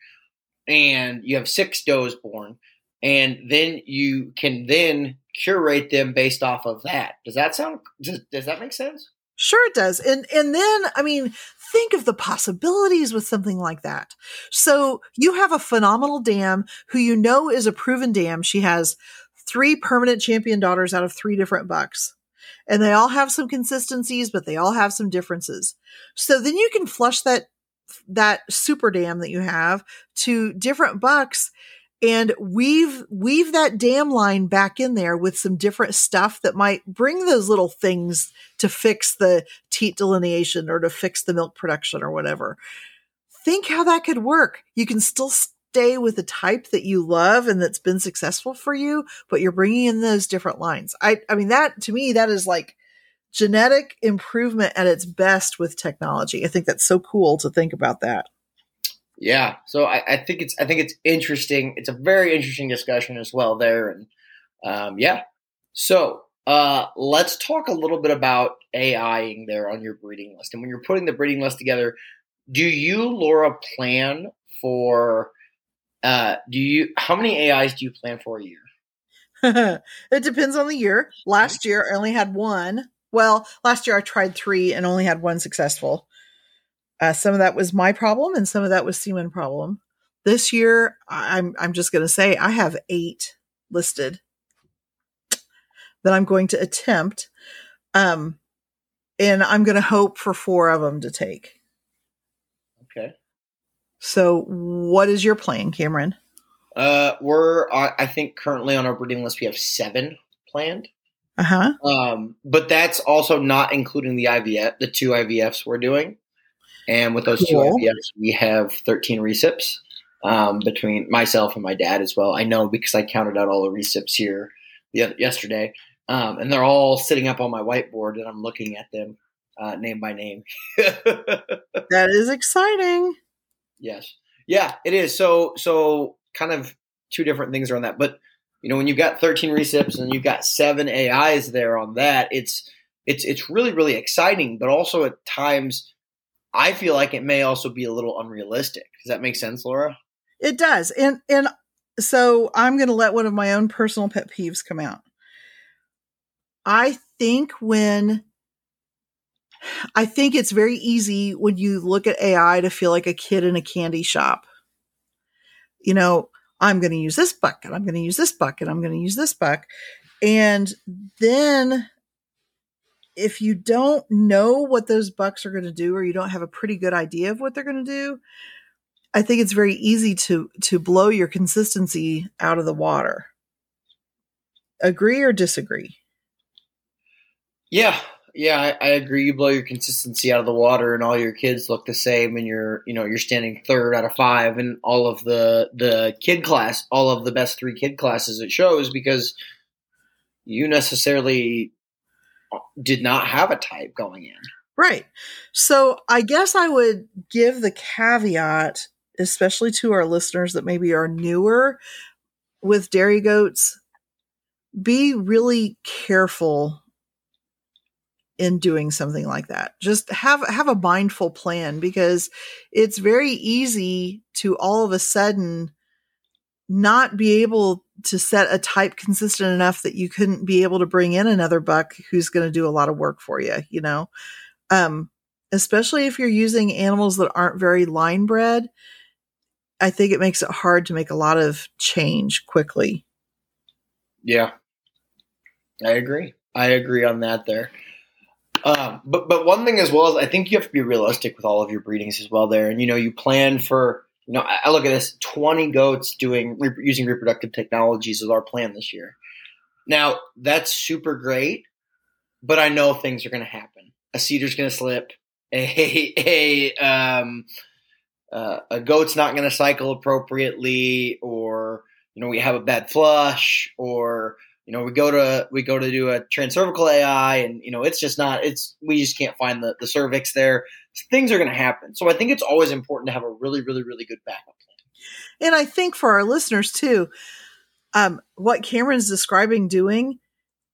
and you have six does born, and then you can then curate them based off of that. Does that sound? Does, does that make sense? Sure, it does. And and then I mean, think of the possibilities with something like that. So you have a phenomenal dam who you know is a proven dam. She has three permanent champion daughters out of three different bucks. And they all have some consistencies, but they all have some differences. So then you can flush that that super dam that you have to different bucks and weave weave that dam line back in there with some different stuff that might bring those little things to fix the teat delineation or to fix the milk production or whatever. Think how that could work. You can still stay with the type that you love and that's been successful for you, but you're bringing in those different lines. I I mean that to me that is like genetic improvement at its best with technology. I think that's so cool to think about that. Yeah, so I, I, think it's I think it's interesting. It's a very interesting discussion as well there, and um, yeah. So uh, let's talk a little bit about AIing there on your breeding list. And when you're putting the breeding list together, do you, Laura, plan for? Uh, do you? How many AIs do you plan for a year? it depends on the year. Last year I only had one. Well, last year I tried three and only had one successful. Uh, some of that was my problem, and some of that was semen problem. This year, I'm I'm just going to say I have eight listed that I'm going to attempt, um, and I'm going to hope for four of them to take. Okay. So, what is your plan, Cameron? Uh, we're I think currently on our breeding list we have seven planned. Uh huh. Um, but that's also not including the IVF, the two IVFs we're doing. And with those cool. two IVFs, we have 13 recips um, between myself and my dad as well. I know because I counted out all the recips here yesterday. Um, and they're all sitting up on my whiteboard, and I'm looking at them uh, name by name. that is exciting. Yes, yeah, it is. So, so kind of two different things around that. But you know, when you've got 13 recips and you've got seven AIs there on that, it's it's it's really really exciting. But also at times, I feel like it may also be a little unrealistic. Does that make sense, Laura? It does. And and so I'm going to let one of my own personal pet peeves come out. I think when I think it's very easy when you look at AI to feel like a kid in a candy shop. You know, I'm going to use this bucket, I'm going to use this bucket, I'm going to use this bucket. And then if you don't know what those bucks are going to do or you don't have a pretty good idea of what they're going to do, I think it's very easy to to blow your consistency out of the water. Agree or disagree? Yeah, yeah, I, I, agree. You blow your consistency out of the water, and all your kids look the same, and you're, you know, you're standing third out of five in all of the the kid class, all of the best three kid classes it shows because you necessarily did not have a type going in. Right. So I guess I would give the caveat, especially to our listeners that maybe are newer with dairy goats, be really careful in doing something like that. Just have have a mindful plan because it's very easy to all of a sudden not be able to set a type consistent enough that you couldn't be able to bring in another buck who's going to do a lot of work for you, you know? Um, especially if you're using animals that aren't very line bred. I think it makes it hard to make a lot of change quickly. Yeah. I agree. I agree on that there. Um, but but one thing as well is I think you have to be realistic with all of your breedings as well there, and you know you plan for you know, I look at this 20 goats doing using reproductive technologies is our plan this year. Now, that's super great, but I know things are going to happen. A seeder's going to slip. A a um uh, a goat's not going to cycle appropriately, or you know we have a bad flush, or you know we go to we go to do a transcervical AI, and you know it's just not it's we just can't find the the cervix there things are going to happen. So I think it's always important to have a really, really, really good backup plan. And I think for our listeners too, um, what Cameron's describing doing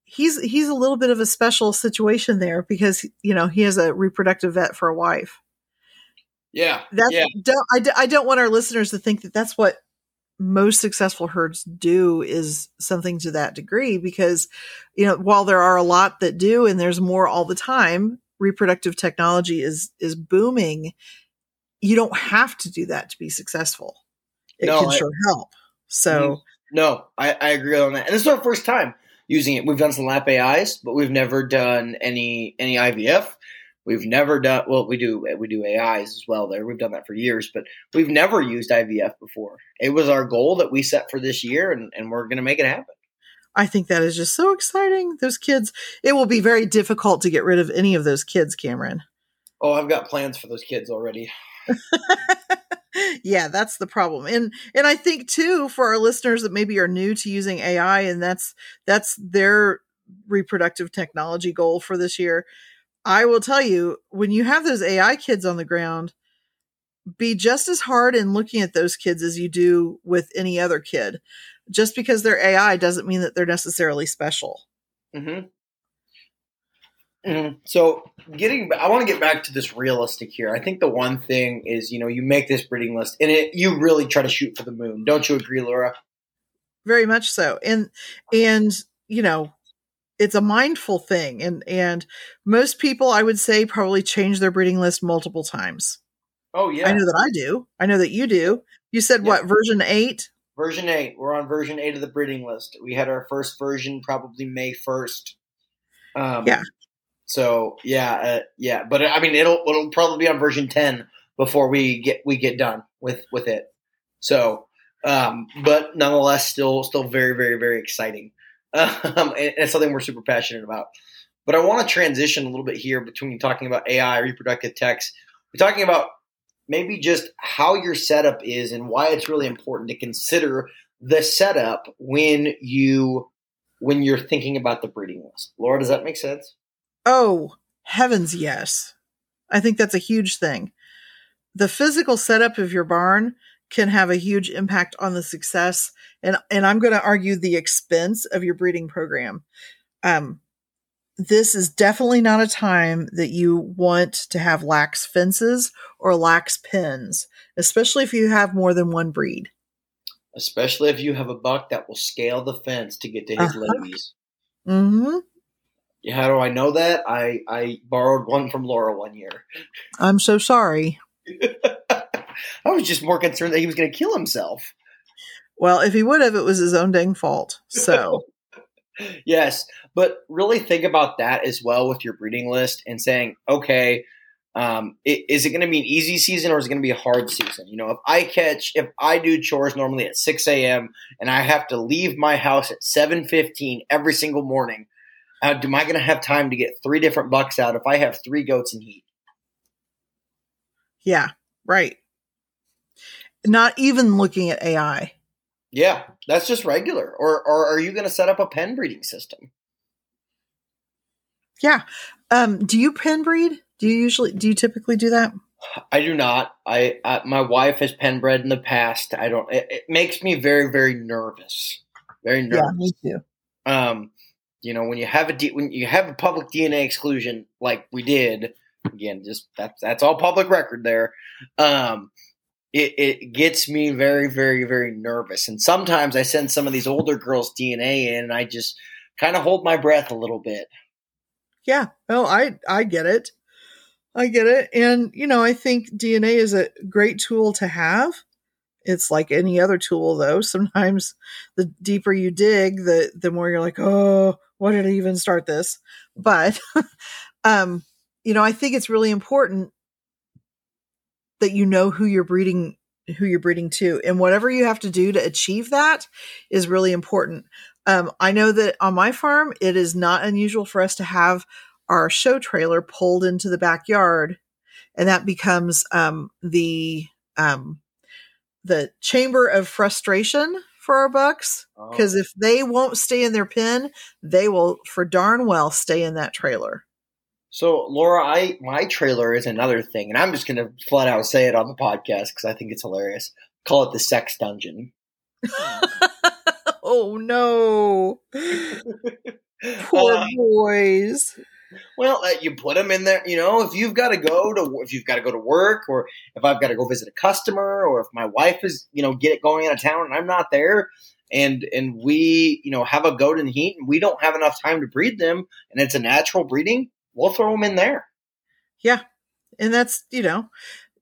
he's he's a little bit of a special situation there because you know he has a reproductive vet for a wife. Yeah, That's yeah. don't I, I don't want our listeners to think that that's what most successful herds do is something to that degree because you know while there are a lot that do and there's more all the time reproductive technology is is booming you don't have to do that to be successful it No, can I- sure help so mm-hmm. No, I, I agree on that. And this is our first time using it. We've done some lap AIs, but we've never done any any IVF. We've never done well. We do we do AIs as well. There, we've done that for years, but we've never used IVF before. It was our goal that we set for this year, and, and we're going to make it happen. I think that is just so exciting. Those kids, it will be very difficult to get rid of any of those kids, Cameron. Oh, I've got plans for those kids already. yeah, that's the problem. And and I think too for our listeners that maybe are new to using AI and that's that's their reproductive technology goal for this year. I will tell you, when you have those AI kids on the ground, be just as hard in looking at those kids as you do with any other kid. Just because they're AI doesn't mean that they're necessarily special. Mm-hmm. Mhm. So, getting, I want to get back to this realistic here. I think the one thing is, you know, you make this breeding list, and it, you really try to shoot for the moon. Don't you agree, Laura? very much so and and you know it's a mindful thing and and most people i would say probably change their breeding list multiple times Oh yeah, i know that i do i know that you do you said Yeah. what version 8 version eight. We're on version eight of the breeding list. We had our first version probably May first. Um, Yeah. So yeah, uh, yeah, but I mean, it'll it'll probably be on version ten before we get we get done with with it. So, um, but nonetheless, still still very very very exciting. Um, and it's something we're super passionate about. But I want to transition a little bit here between talking about AI, reproductive techs. We're talking about maybe just how your setup is and why it's really important to consider the setup when you when you're thinking about the breeding list. Laura, does that make sense? oh heavens yes i think that's a huge thing the physical setup of your barn can have a huge impact on the success and and i'm going to argue the expense of your breeding program um this is definitely not a time that you want to have lax fences or lax pens, especially if you have more than one breed. Especially if you have a buck that will scale the fence to get to his Uh-huh. ladies. hmm Yeah, how do I know that? I I borrowed one from Laura one year. I'm so sorry. I was just more concerned that he was going to kill himself. Well, if he would have, it was his own dang fault. So, yes, but really think about that as well with your breeding list and saying, okay, um, is it going to be an easy season or is it going to be a hard season? You know, if I catch, if I do chores normally at six a.m. and I have to leave my house at seven fifteen every single morning, uh, am I going to have time to get three different bucks out if I have three goats in heat? yeah, right. Not even looking at AI. Yeah, that's just regular. Or, or are you going to set up a pen breeding system? Yeah. Um, do you pen breed? Do you usually, do you typically do that? I do not. I, I my wife has pen bred in the past. I don't. It, it makes me very very nervous. Very nervous. Yeah, me too. Um, you know, when you have a D, when you have a public DNA exclusion like we did, again, just that's that's all public record there. Um, it it gets me very very very nervous, and sometimes I send some of these older girls' DNA in, and I just kind of hold my breath a little bit. Yeah. Oh, I I get it. I get it. And you know, I think DNA is a great tool to have. It's like any other tool though. Sometimes the deeper you dig, the the more you're like, "Oh, why did I even start this?" But um, you know, I think it's really important that you know who you're breeding who you're breeding to and whatever you have to do to achieve that is really important. Um, I know that on my farm, it is not unusual for us to have our show trailer pulled into the backyard, and that becomes um, the um, the chamber of frustration for our bucks. Because if they won't stay in their pen, they will for darn well stay in that trailer. So, Laura, I my trailer is another thing, and I'm just going to flat out say it on the podcast because I think it's hilarious. Call it the sex dungeon. oh no! Poor uh, boys. Well, uh, you put them in there. You know, if you've got to go to if you've got to go to work, or if I've got to go visit a customer, or if my wife is you know get it going out of town and I'm not there, and and we you know have a goat in heat and we don't have enough time to breed them, and it's a natural breeding, we'll throw them in there. Yeah, and that's you know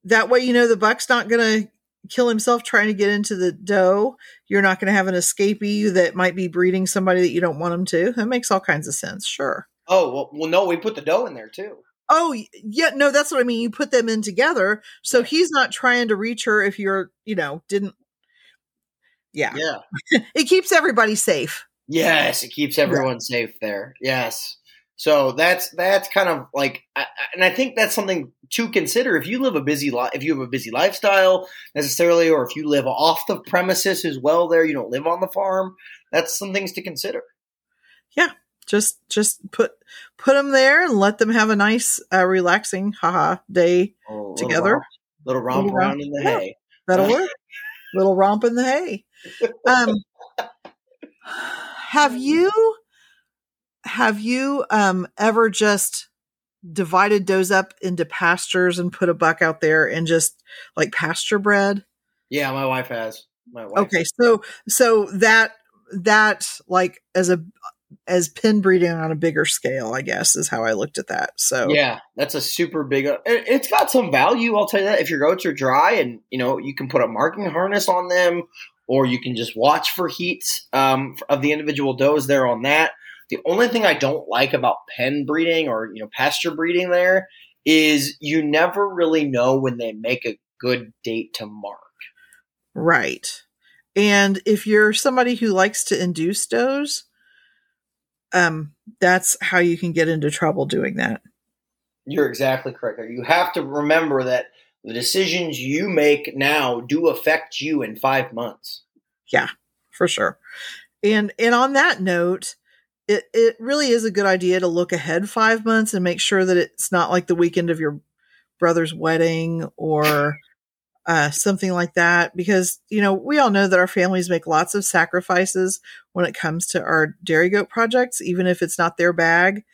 that way you know the buck's not going to kill himself trying to get into the doe. You're not going to have an escapee that might be breeding somebody that you don't want them to. That makes all kinds of sense. Sure. Oh well, well, no, we put the doe in there too. Oh yeah, no, that's what I mean. You put them in together, so he's not trying to reach her if you're, you know, didn't. Yeah, yeah. it keeps everybody safe. Yes, it keeps everyone yeah. safe there. Yes. So that's that's kind of like, and I think that's something to consider if you live a busy life, if you have a busy lifestyle necessarily, or if you live off the premises as well. There, you don't live on the farm. That's some things to consider. Yeah, just just put put them there and let them have a nice, uh, relaxing, haha day oh, together. Little romp, little romp around in the yeah, hay. That'll work. little romp in the hay. Um, have you have you um ever just divided those up into pastures and put a buck out there and just like pasture bred? Yeah, my wife has. My wife. Okay, so so that that like as a as pen breeding on a bigger scale, I guess is how I looked at that. So yeah, that's a super big. Uh, it's got some value. I'll tell you that. If your goats are dry, and you know you can put a marking harness on them, or you can just watch for heats um, of the individual does there on that. The only thing I don't like about pen breeding or you know pasture breeding there is you never really know when they make a good date to mark. Right. And if you're somebody who likes to induce does, um, that's how you can get into trouble doing that. You're exactly correct. You have to remember that the decisions you make now do affect you in five months. Yeah, for sure. And and on that note, it it really is a good idea to look ahead five months and make sure that it's not like the weekend of your brother's wedding or uh, something like that because you know we all know that our families make lots of sacrifices when it comes to our dairy goat projects even if it's not their bag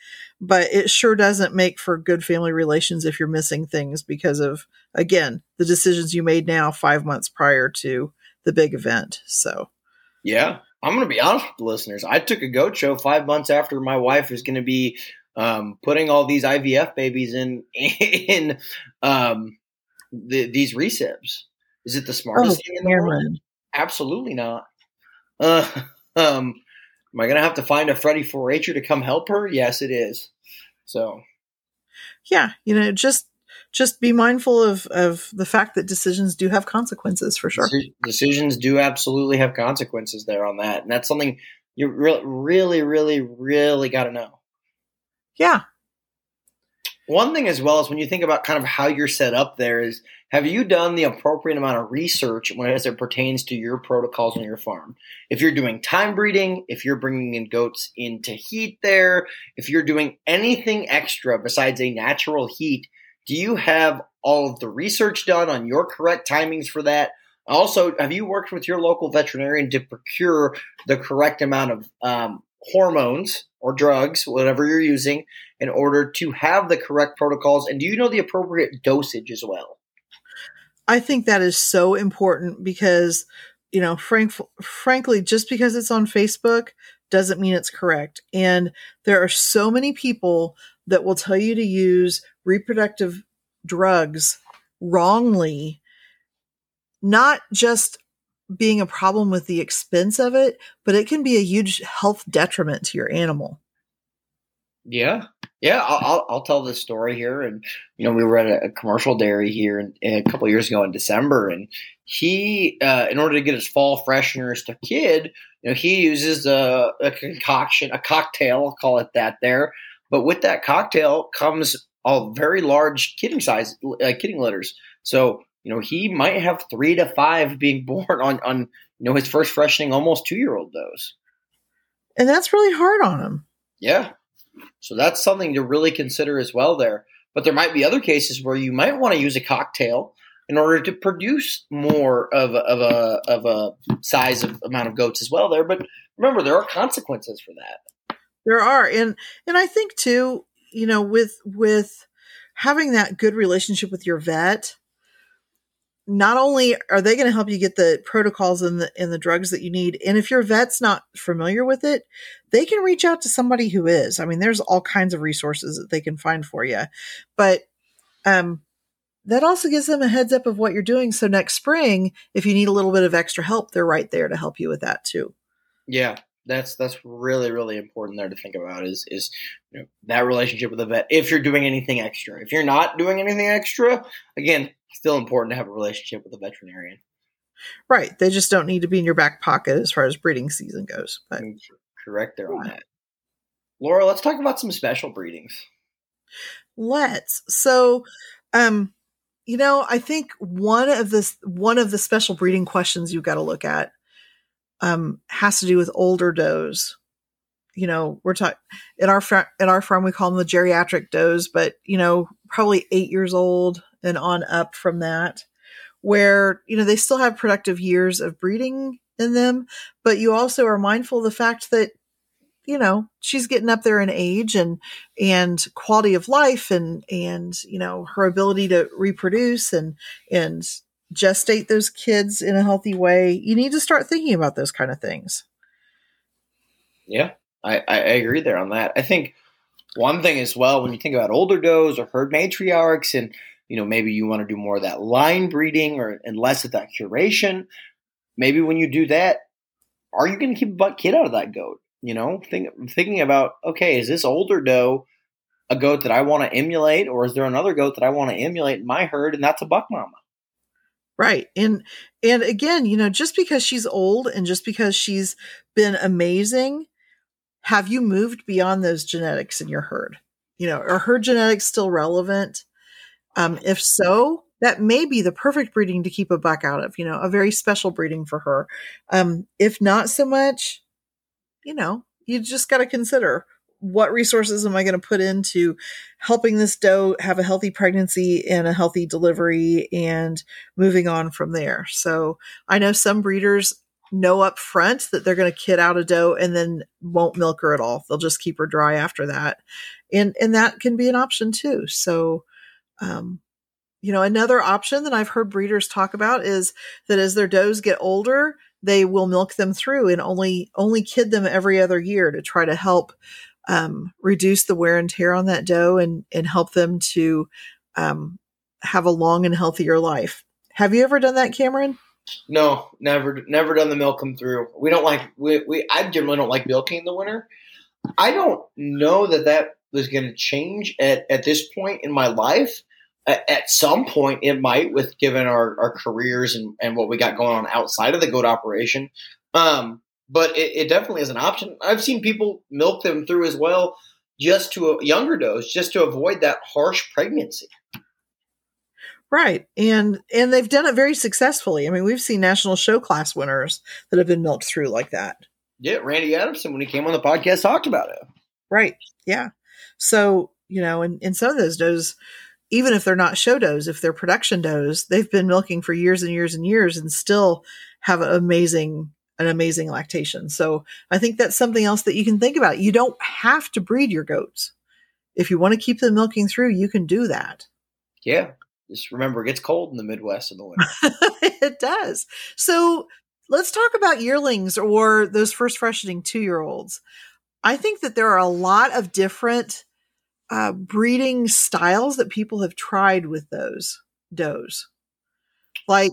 but it sure doesn't make for good family relations if you're missing things because of again the decisions you made now five months prior to the big event so. Yeah i'm gonna be honest with the listeners i took a goat show five months after my wife was gonna be um, putting all these ivf babies in in um, the, these recips. Is it the smartest oh, thing in the world? Absolutely not. Uh, um, am I going to have to find a Freddy 4-H'er to come help her? Yes, it is. So, yeah, you know, just just be mindful of of the fact that decisions do have consequences for sure. Decisions do absolutely have consequences there on that, and that's something you really, really, really, really got to know. Yeah, one thing as well is when you think about kind of how you're set up there is have you done the appropriate amount of research when as it pertains to your protocols on your farm? If you're doing time breeding, if you're bringing in goats into heat there, if you're doing anything extra besides a natural heat, do you have all of the research done on your correct timings for that? Also, have you worked with your local veterinarian to procure the correct amount of um, hormones or drugs, whatever you're using, in order to have the correct protocols? And do you know the appropriate dosage as well? I think that is so important because, you know, frank, frankly, just because it's on Facebook doesn't mean it's correct. And there are so many people that will tell you to use reproductive drugs wrongly, not just being a problem with the expense of it, but it can be a huge health detriment to your animal. Yeah, yeah, I'll, I'll tell this story here. And you know, we were at a, commercial dairy here in, in a couple years ago in December, and he, uh, in order to get his fall fresheners to kid, you know, he uses a, a concoction, a cocktail, I'll call it that there. But with that cocktail comes all very large kidding size uh, kidding litters. So you know, he might have three to five being born on on you know his first freshening, almost two year old does. And that's really hard on him. Yeah. So that's something to really consider as well there. But there might be other cases where you might want to use a cocktail in order to produce more of a, of a of a size of amount of goats as well there. But remember, there are consequences for that. There are. And and I think too, you know, with with having that good relationship with your vet, not only are they going to help you get the protocols and the and the drugs that you need, and if your vet's not familiar with it, they can reach out to somebody who is. I mean, there's all kinds of resources that they can find for you. But um that also gives them a heads up of what you're doing. So next spring, if you need a little bit of extra help, they're right there to help you with that too. Yeah, that's that's really really important there to think about is is you know, that relationship with the vet. If you're doing anything extra, if you're not doing anything extra, again, still important to have a relationship with a veterinarian. Right. They just don't need to be in your back pocket as far as breeding season goes. But correct there on that. Laura, let's talk about some special breedings. Let's. So, um, you know, I think one of the one of the special breeding questions you've got to look at um, has to do with older does. You know, we're talking in our fr- in our farm we call them the geriatric does, but you know, probably eight years old and on up from that, where you know they still have productive years of breeding in them, but you also are mindful of the fact that you know she's getting up there in age and and quality of life and and you know her ability to reproduce and and gestate those kids in a healthy way, you need to start thinking about those kind of things. Yeah, I, I agree there on that. I think one thing as well, when you think about older does or herd matriarchs, and you know maybe you want to do more of that line breeding or and less of that curation. Maybe when you do that, are you going to keep a buck kid out of that goat? You know, think, thinking about okay, is this older doe a goat that I want to emulate, or is there another goat that I want to emulate in my herd, and that's a buck mama? Right. And and again, you know, just because she's old and just because she's been amazing, have you moved beyond those genetics in your herd? You know, are her genetics still relevant? Um, if so, that may be the perfect breeding to keep a buck out of, you know, a very special breeding for her. Um, if not so much, you know, you just got to consider what resources am I going to put into helping this doe have a healthy pregnancy and a healthy delivery and moving on from there. So I know some breeders know up front that they're going to kid out a doe and then won't milk her at all. They'll just keep her dry after that. And, and that can be an option too. So, um, you know, another option that I've heard breeders talk about is that as their does get older, they will milk them through and only only kid them every other year to try to help um, reduce the wear and tear on that doe and, and help them to um, have a long and healthier life. Have you ever done that, Cameron? No, never, never done the milk come through. We don't like we, we I generally don't like milking in the winter. I don't know that that was going to change at at this point in my life. At, some point, it might, with given our, our careers and, and what we got going on outside of the goat operation. Um, but it, it, definitely is an option. I've seen people milk them through as well, just to a younger dose, just to avoid that harsh pregnancy. Right, and and they've done it very successfully. I mean, we've seen national show class winners that have been milked through like that. Yeah, Randy Adamson when he came on the podcast talked about it. Right. Yeah. So you know, in in some of those does, even if they're not show does, if they're production does, they've been milking for years and years and years and still have amazing an amazing lactation. So I think that's something else that you can think about. You don't have to breed your goats. If you want to keep them milking through, you can do that. Yeah. Just remember, it gets cold in the Midwest in the winter. it does. So let's talk about yearlings or those first freshening two year olds. I think that there are a lot of different uh, breeding styles that people have tried with those does. Like,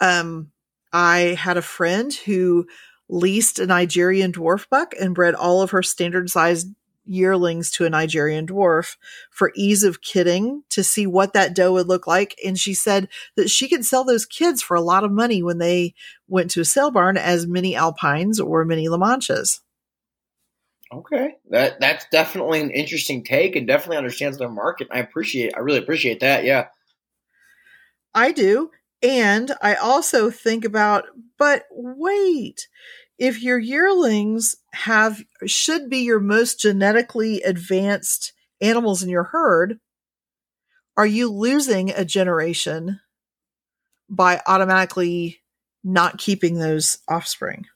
um, I had a friend who leased a Nigerian dwarf buck and bred all of her standard sized yearlings to a Nigerian dwarf for ease of kidding to see what that doe would look like. And she said that she could sell those kids for a lot of money when they went to a sale barn as mini alpines or mini La Manchas. Okay, that that's definitely an interesting take, and definitely understands their market. I appreciate, I really appreciate that. Yeah, I do. And I also think about, but wait, if your yearlings have should be your most genetically advanced animals in your herd, are you losing a generation by automatically not keeping those offspring?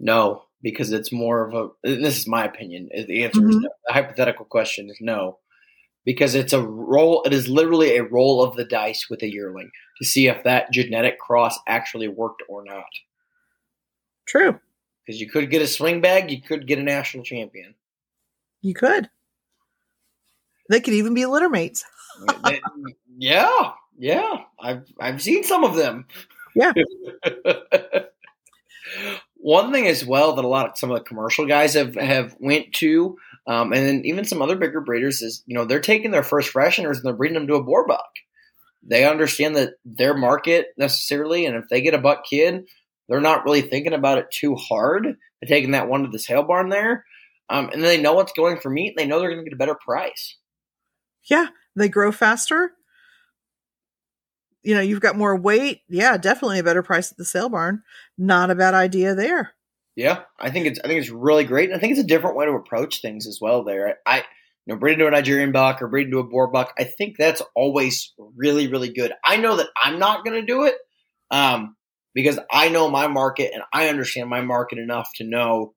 No, because it's more of a. This is my opinion. The answer mm-hmm. is no. The hypothetical question is no, because it's a roll. It is literally a roll of the dice with a yearling to see if that genetic cross actually worked or not. True. Because you could get a swing bag, you could get a national champion. You could. They could even be litter mates. yeah, yeah. I've I've seen some of them. Yeah. One thing as well that a lot of some of the commercial guys have have went to, um, and then even some other bigger breeders is you know they're taking their first fresheners and they're breeding them to a Boer buck. They understand that their market necessarily, and if they get a buck kid, they're not really thinking about it too hard. They're taking that one to the sale barn there, um, and they know what's going for meat. They know they're going to get a better price. Yeah, they grow faster. You know, you've got more weight. Yeah, definitely a better price at the sale barn. Not a bad idea there. Yeah, I think it's I think it's really great, and I think it's a different way to approach things as well. There, I you know, breed into a Nigerian buck or breed into a Boer buck. I think that's always really really good. I know that I'm not going to do it um, because I know my market and I understand my market enough to know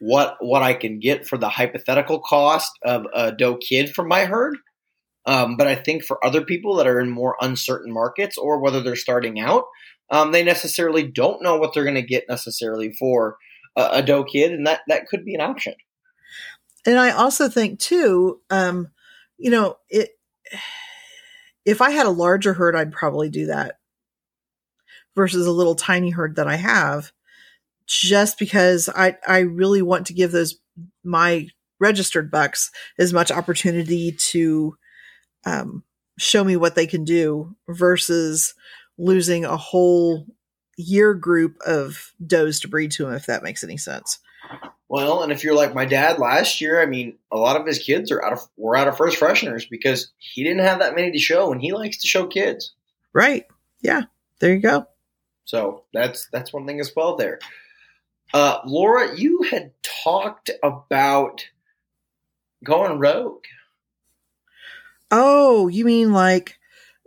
what what I can get for the hypothetical cost of a doe kid from my herd. Um, but I think for other people that are in more uncertain markets or whether they're starting out, um, they necessarily don't know what they're going to get necessarily for a, a, doe kid, and that that could be an option. And I also think too, um, you know, it. If I had a larger herd, I'd probably do that versus a little tiny herd that I have, just because I I really want to give those my registered bucks as much opportunity to um, show me what they can do versus losing a whole year group of does to breed to him, if that makes any sense. Well, and if you're like my dad last year, I mean, a lot of his kids are out of were out of first fresheners because he didn't have that many to show, and he likes to show kids. Right. Yeah. There you go. So that's that's one thing as well. There, uh, Laura, you had talked about going rogue. Oh, you mean like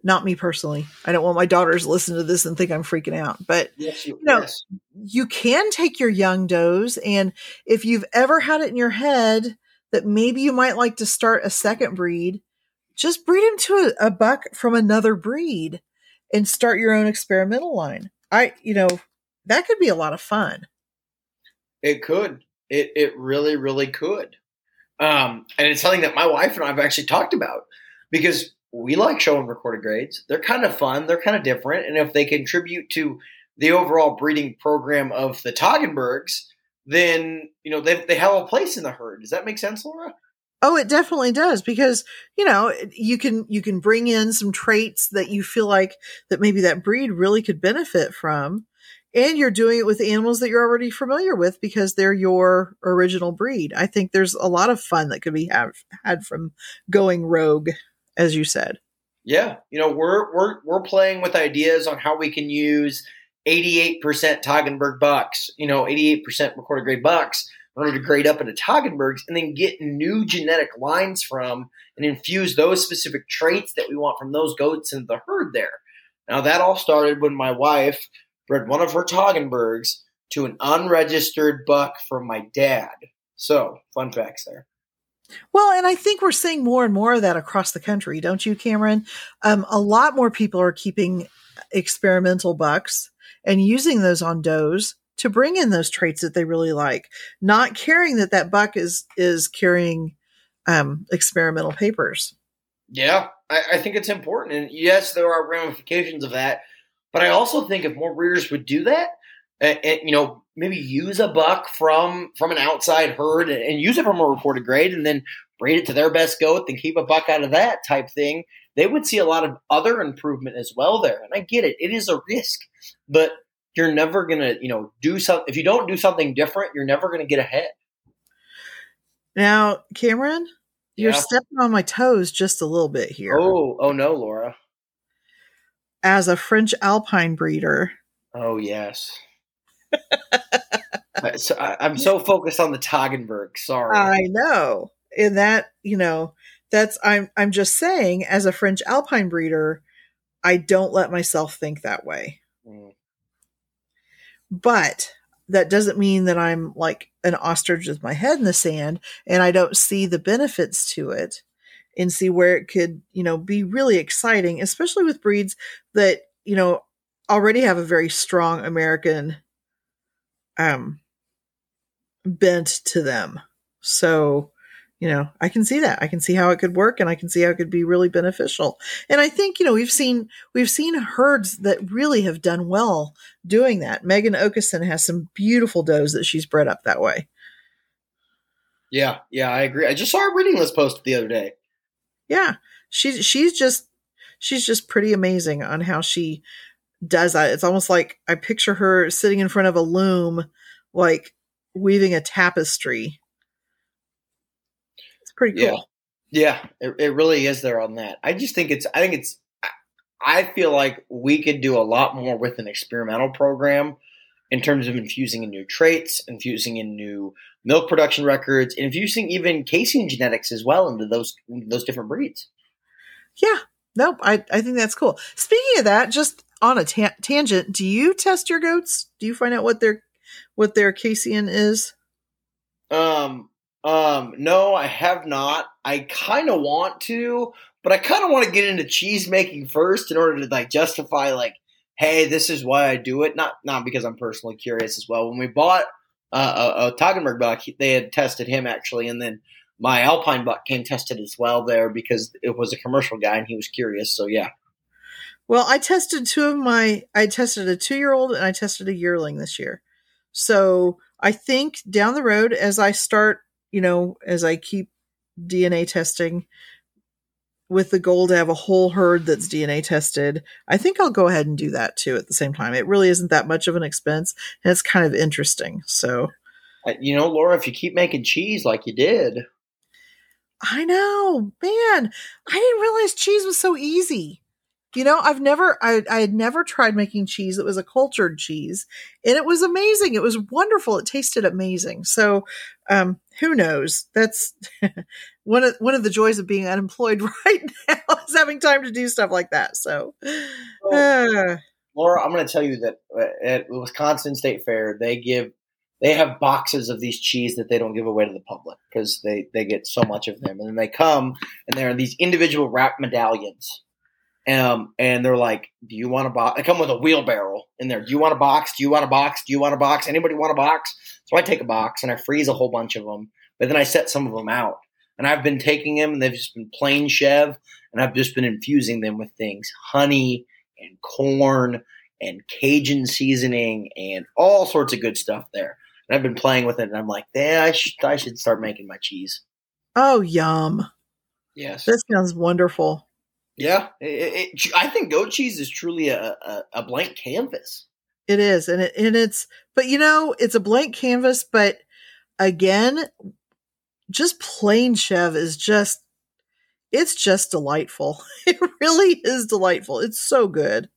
not me personally. I don't want my daughters to listen to this and think I'm freaking out. But yes, you, you know, yes. you can take your young does, and if you've ever had it in your head that maybe you might like to start a second breed, just breed him to a, a buck from another breed and start your own experimental line. I, you know, that could be a lot of fun. It could. It it really really could. Um, and it's something that my wife and I have actually talked about because we like showing recorded grades. They're kind of fun. They're kind of different, and if they contribute to the overall breeding program of the Toggenburgs, then you know they they have a place in the herd. Does that make sense, Laura? Oh, it definitely does because you know you can you can bring in some traits that you feel like that maybe that breed really could benefit from, and you're doing it with animals that you're already familiar with because they're your original breed. I think there's a lot of fun that could be have, had from going rogue as you said. Yeah, you know, we're we're we're playing with ideas on how we can use 88% Toggenburg bucks, you know, 88% recorded grade bucks in order to grade up into Toggenburgs and then get new genetic lines from and infuse those specific traits that we want from those goats into the herd there. Now that all started when my wife bred one of her Toggenburgs to an unregistered buck from my dad. So, fun facts there. Well, and I think we're seeing more and more of that across the country, don't you, Cameron? Um, a lot more people are keeping experimental bucks and using those on does to bring in those traits that they really like, not caring that that buck is is carrying um, experimental papers. Yeah, I, I think it's important, and yes, there are ramifications of that. But I also think if more breeders would do that, and, and, you know maybe use a buck from from an outside herd and, and, use it from a recorded grade and then breed it to their best goat and keep a buck out of that type thing. They would see a lot of other improvement as well there and i get it. It is a risk but you're never gonna you know do something if you don't do something different you're never gonna get ahead. Now cameron you're stepping on my toes just a little bit here. Oh oh no laura. As a french alpine breeder oh yes so I, am so focused on the Toggenburg. Sorry. I know. And that, you know, that's I'm I'm just saying as a French alpine breeder, I don't let myself think that way. Mm. But that doesn't mean that I'm like an ostrich with my head in the sand and I don't see the benefits to it and see where it could, you know, be really exciting, especially with breeds that, you know, already have a very strong American um bent to them. So, you know, I can see that. I can see how it could work and I can see how it could be really beneficial. And I think, you know, we've seen we've seen herds that really have done well doing that. Megan Okeson has some beautiful does that she's bred up that way. Yeah, yeah, I agree. I just saw a breeding list post the other day. Yeah. She's she's just she's just pretty amazing on how she does that. It's almost like I picture her sitting in front of a loom, like weaving a tapestry. It's pretty cool. Yeah, yeah it, it really is there on that. I just think it's, I think it's, I feel like we could do a lot more with an experimental program in terms of infusing in new traits, infusing in new milk production records, infusing even casein genetics as well into those into those different breeds. Yeah, nope. I I think that's cool. Speaking of that, just on a ta- tangent, do you test your goats? Do you find out what their what their casein is? Um, um, no, I have not. I kind of want to, but I kind of want to get into cheese making first in order to like justify like, hey, this is why I do it. Not not because I'm personally curious as well. When we bought uh, a, a Toggenburg buck, they had tested him actually, and then my Alpine buck came tested as well there because it was a commercial guy and he was curious. So yeah. Well, I tested two of my. I tested a two year old and I tested a yearling this year. So I think down the road, as I start, you know, as I keep DNA testing with the goal to have a whole herd that's DNA tested, I think I'll go ahead and do that too at the same time. It really isn't that much of an expense and it's kind of interesting. So, uh, you know, Laura, if you keep making cheese like you did, I know, man, I didn't realize cheese was so easy. You know, I've never, I, I had never tried making cheese that was a cultured cheese, and it was amazing. It was wonderful. It tasted amazing. So, um, who knows? That's one of one of the joys of being unemployed right now is having time to do stuff like that. So, well, uh, Laura, I'm going to tell you that uh, at Wisconsin State Fair, they give they have boxes of these cheese that they don't give away to the public because they they get so much of them, and then they come and they're in these individual wrap medallions um, and they're like, "Do you want a box?" They come with a wheelbarrow in there. Do you want a box? Do you want a box? Do you want a box? Anybody want a box? So I take a box and I freeze a whole bunch of them, but then I set some of them out. And I've been taking them, and they've just been plain chev, and I've just been infusing them with things, honey and corn and Cajun seasoning and all sorts of good stuff there. And I've been playing with it, and I'm like, yeah, I should, I should start making my cheese. Oh, yum! Yes, this sounds wonderful. Yeah, it, it, I think goat cheese is truly a, a, a, blank canvas. It is, and it, and it's, but you know, it's a blank canvas. But again, just plain chev is just, it's just delightful. It really is delightful. It's so good.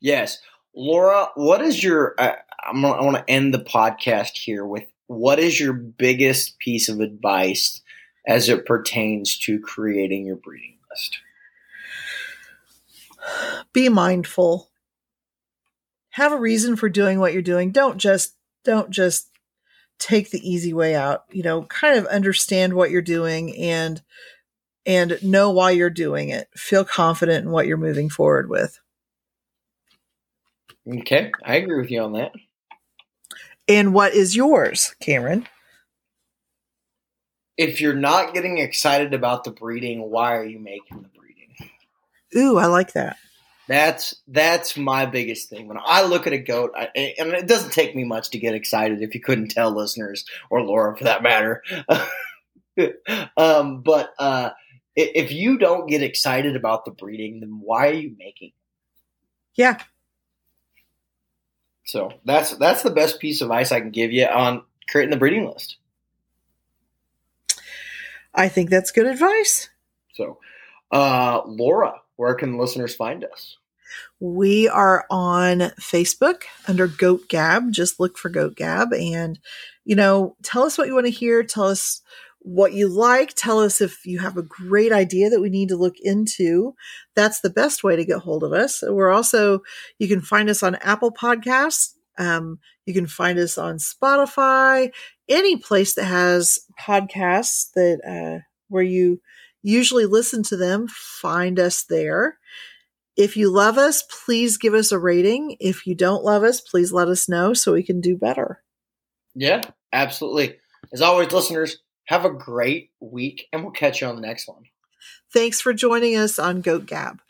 yes, Laura, what is your? Uh, I'm I want to end the podcast here with what is your biggest piece of advice as it pertains to creating your breeding list? Be mindful. Have a reason for doing what you're doing. Don't just don't just take the easy way out. You know, kind of understand what you're doing and and know why you're doing it. Feel confident in what you're moving forward with. Okay, I agree with you on that. And what is yours, Cameron? If you're not getting excited about the breeding, why are you making the breeding? Ooh, I like that. That's that's my biggest thing. When I look at a goat, I, and it doesn't take me much to get excited. If you couldn't tell, listeners or Laura for that matter, um, but uh, if you don't get excited about the breeding, then why are you making? Yeah. So that's that's the best piece of advice I can give you on creating the breeding list. I think that's good advice. So, uh, Laura, where can listeners find us? We are on Facebook under Goat Gab. Just look for Goat Gab and, you know, tell us what you want to hear. Tell us what you like. Tell us if you have a great idea that we need to look into. That's the best way to get hold of us. We're also, you can find us on Apple Podcasts, Um, you can find us on Spotify, any place that has podcasts that uh, where you usually listen to them. Find us there. If you love us, please give us a rating. If you don't love us, please let us know so we can do better. Yeah, absolutely. As always, listeners, have a great week, and we'll catch you on the next one. Thanks for joining us on Goat Gab.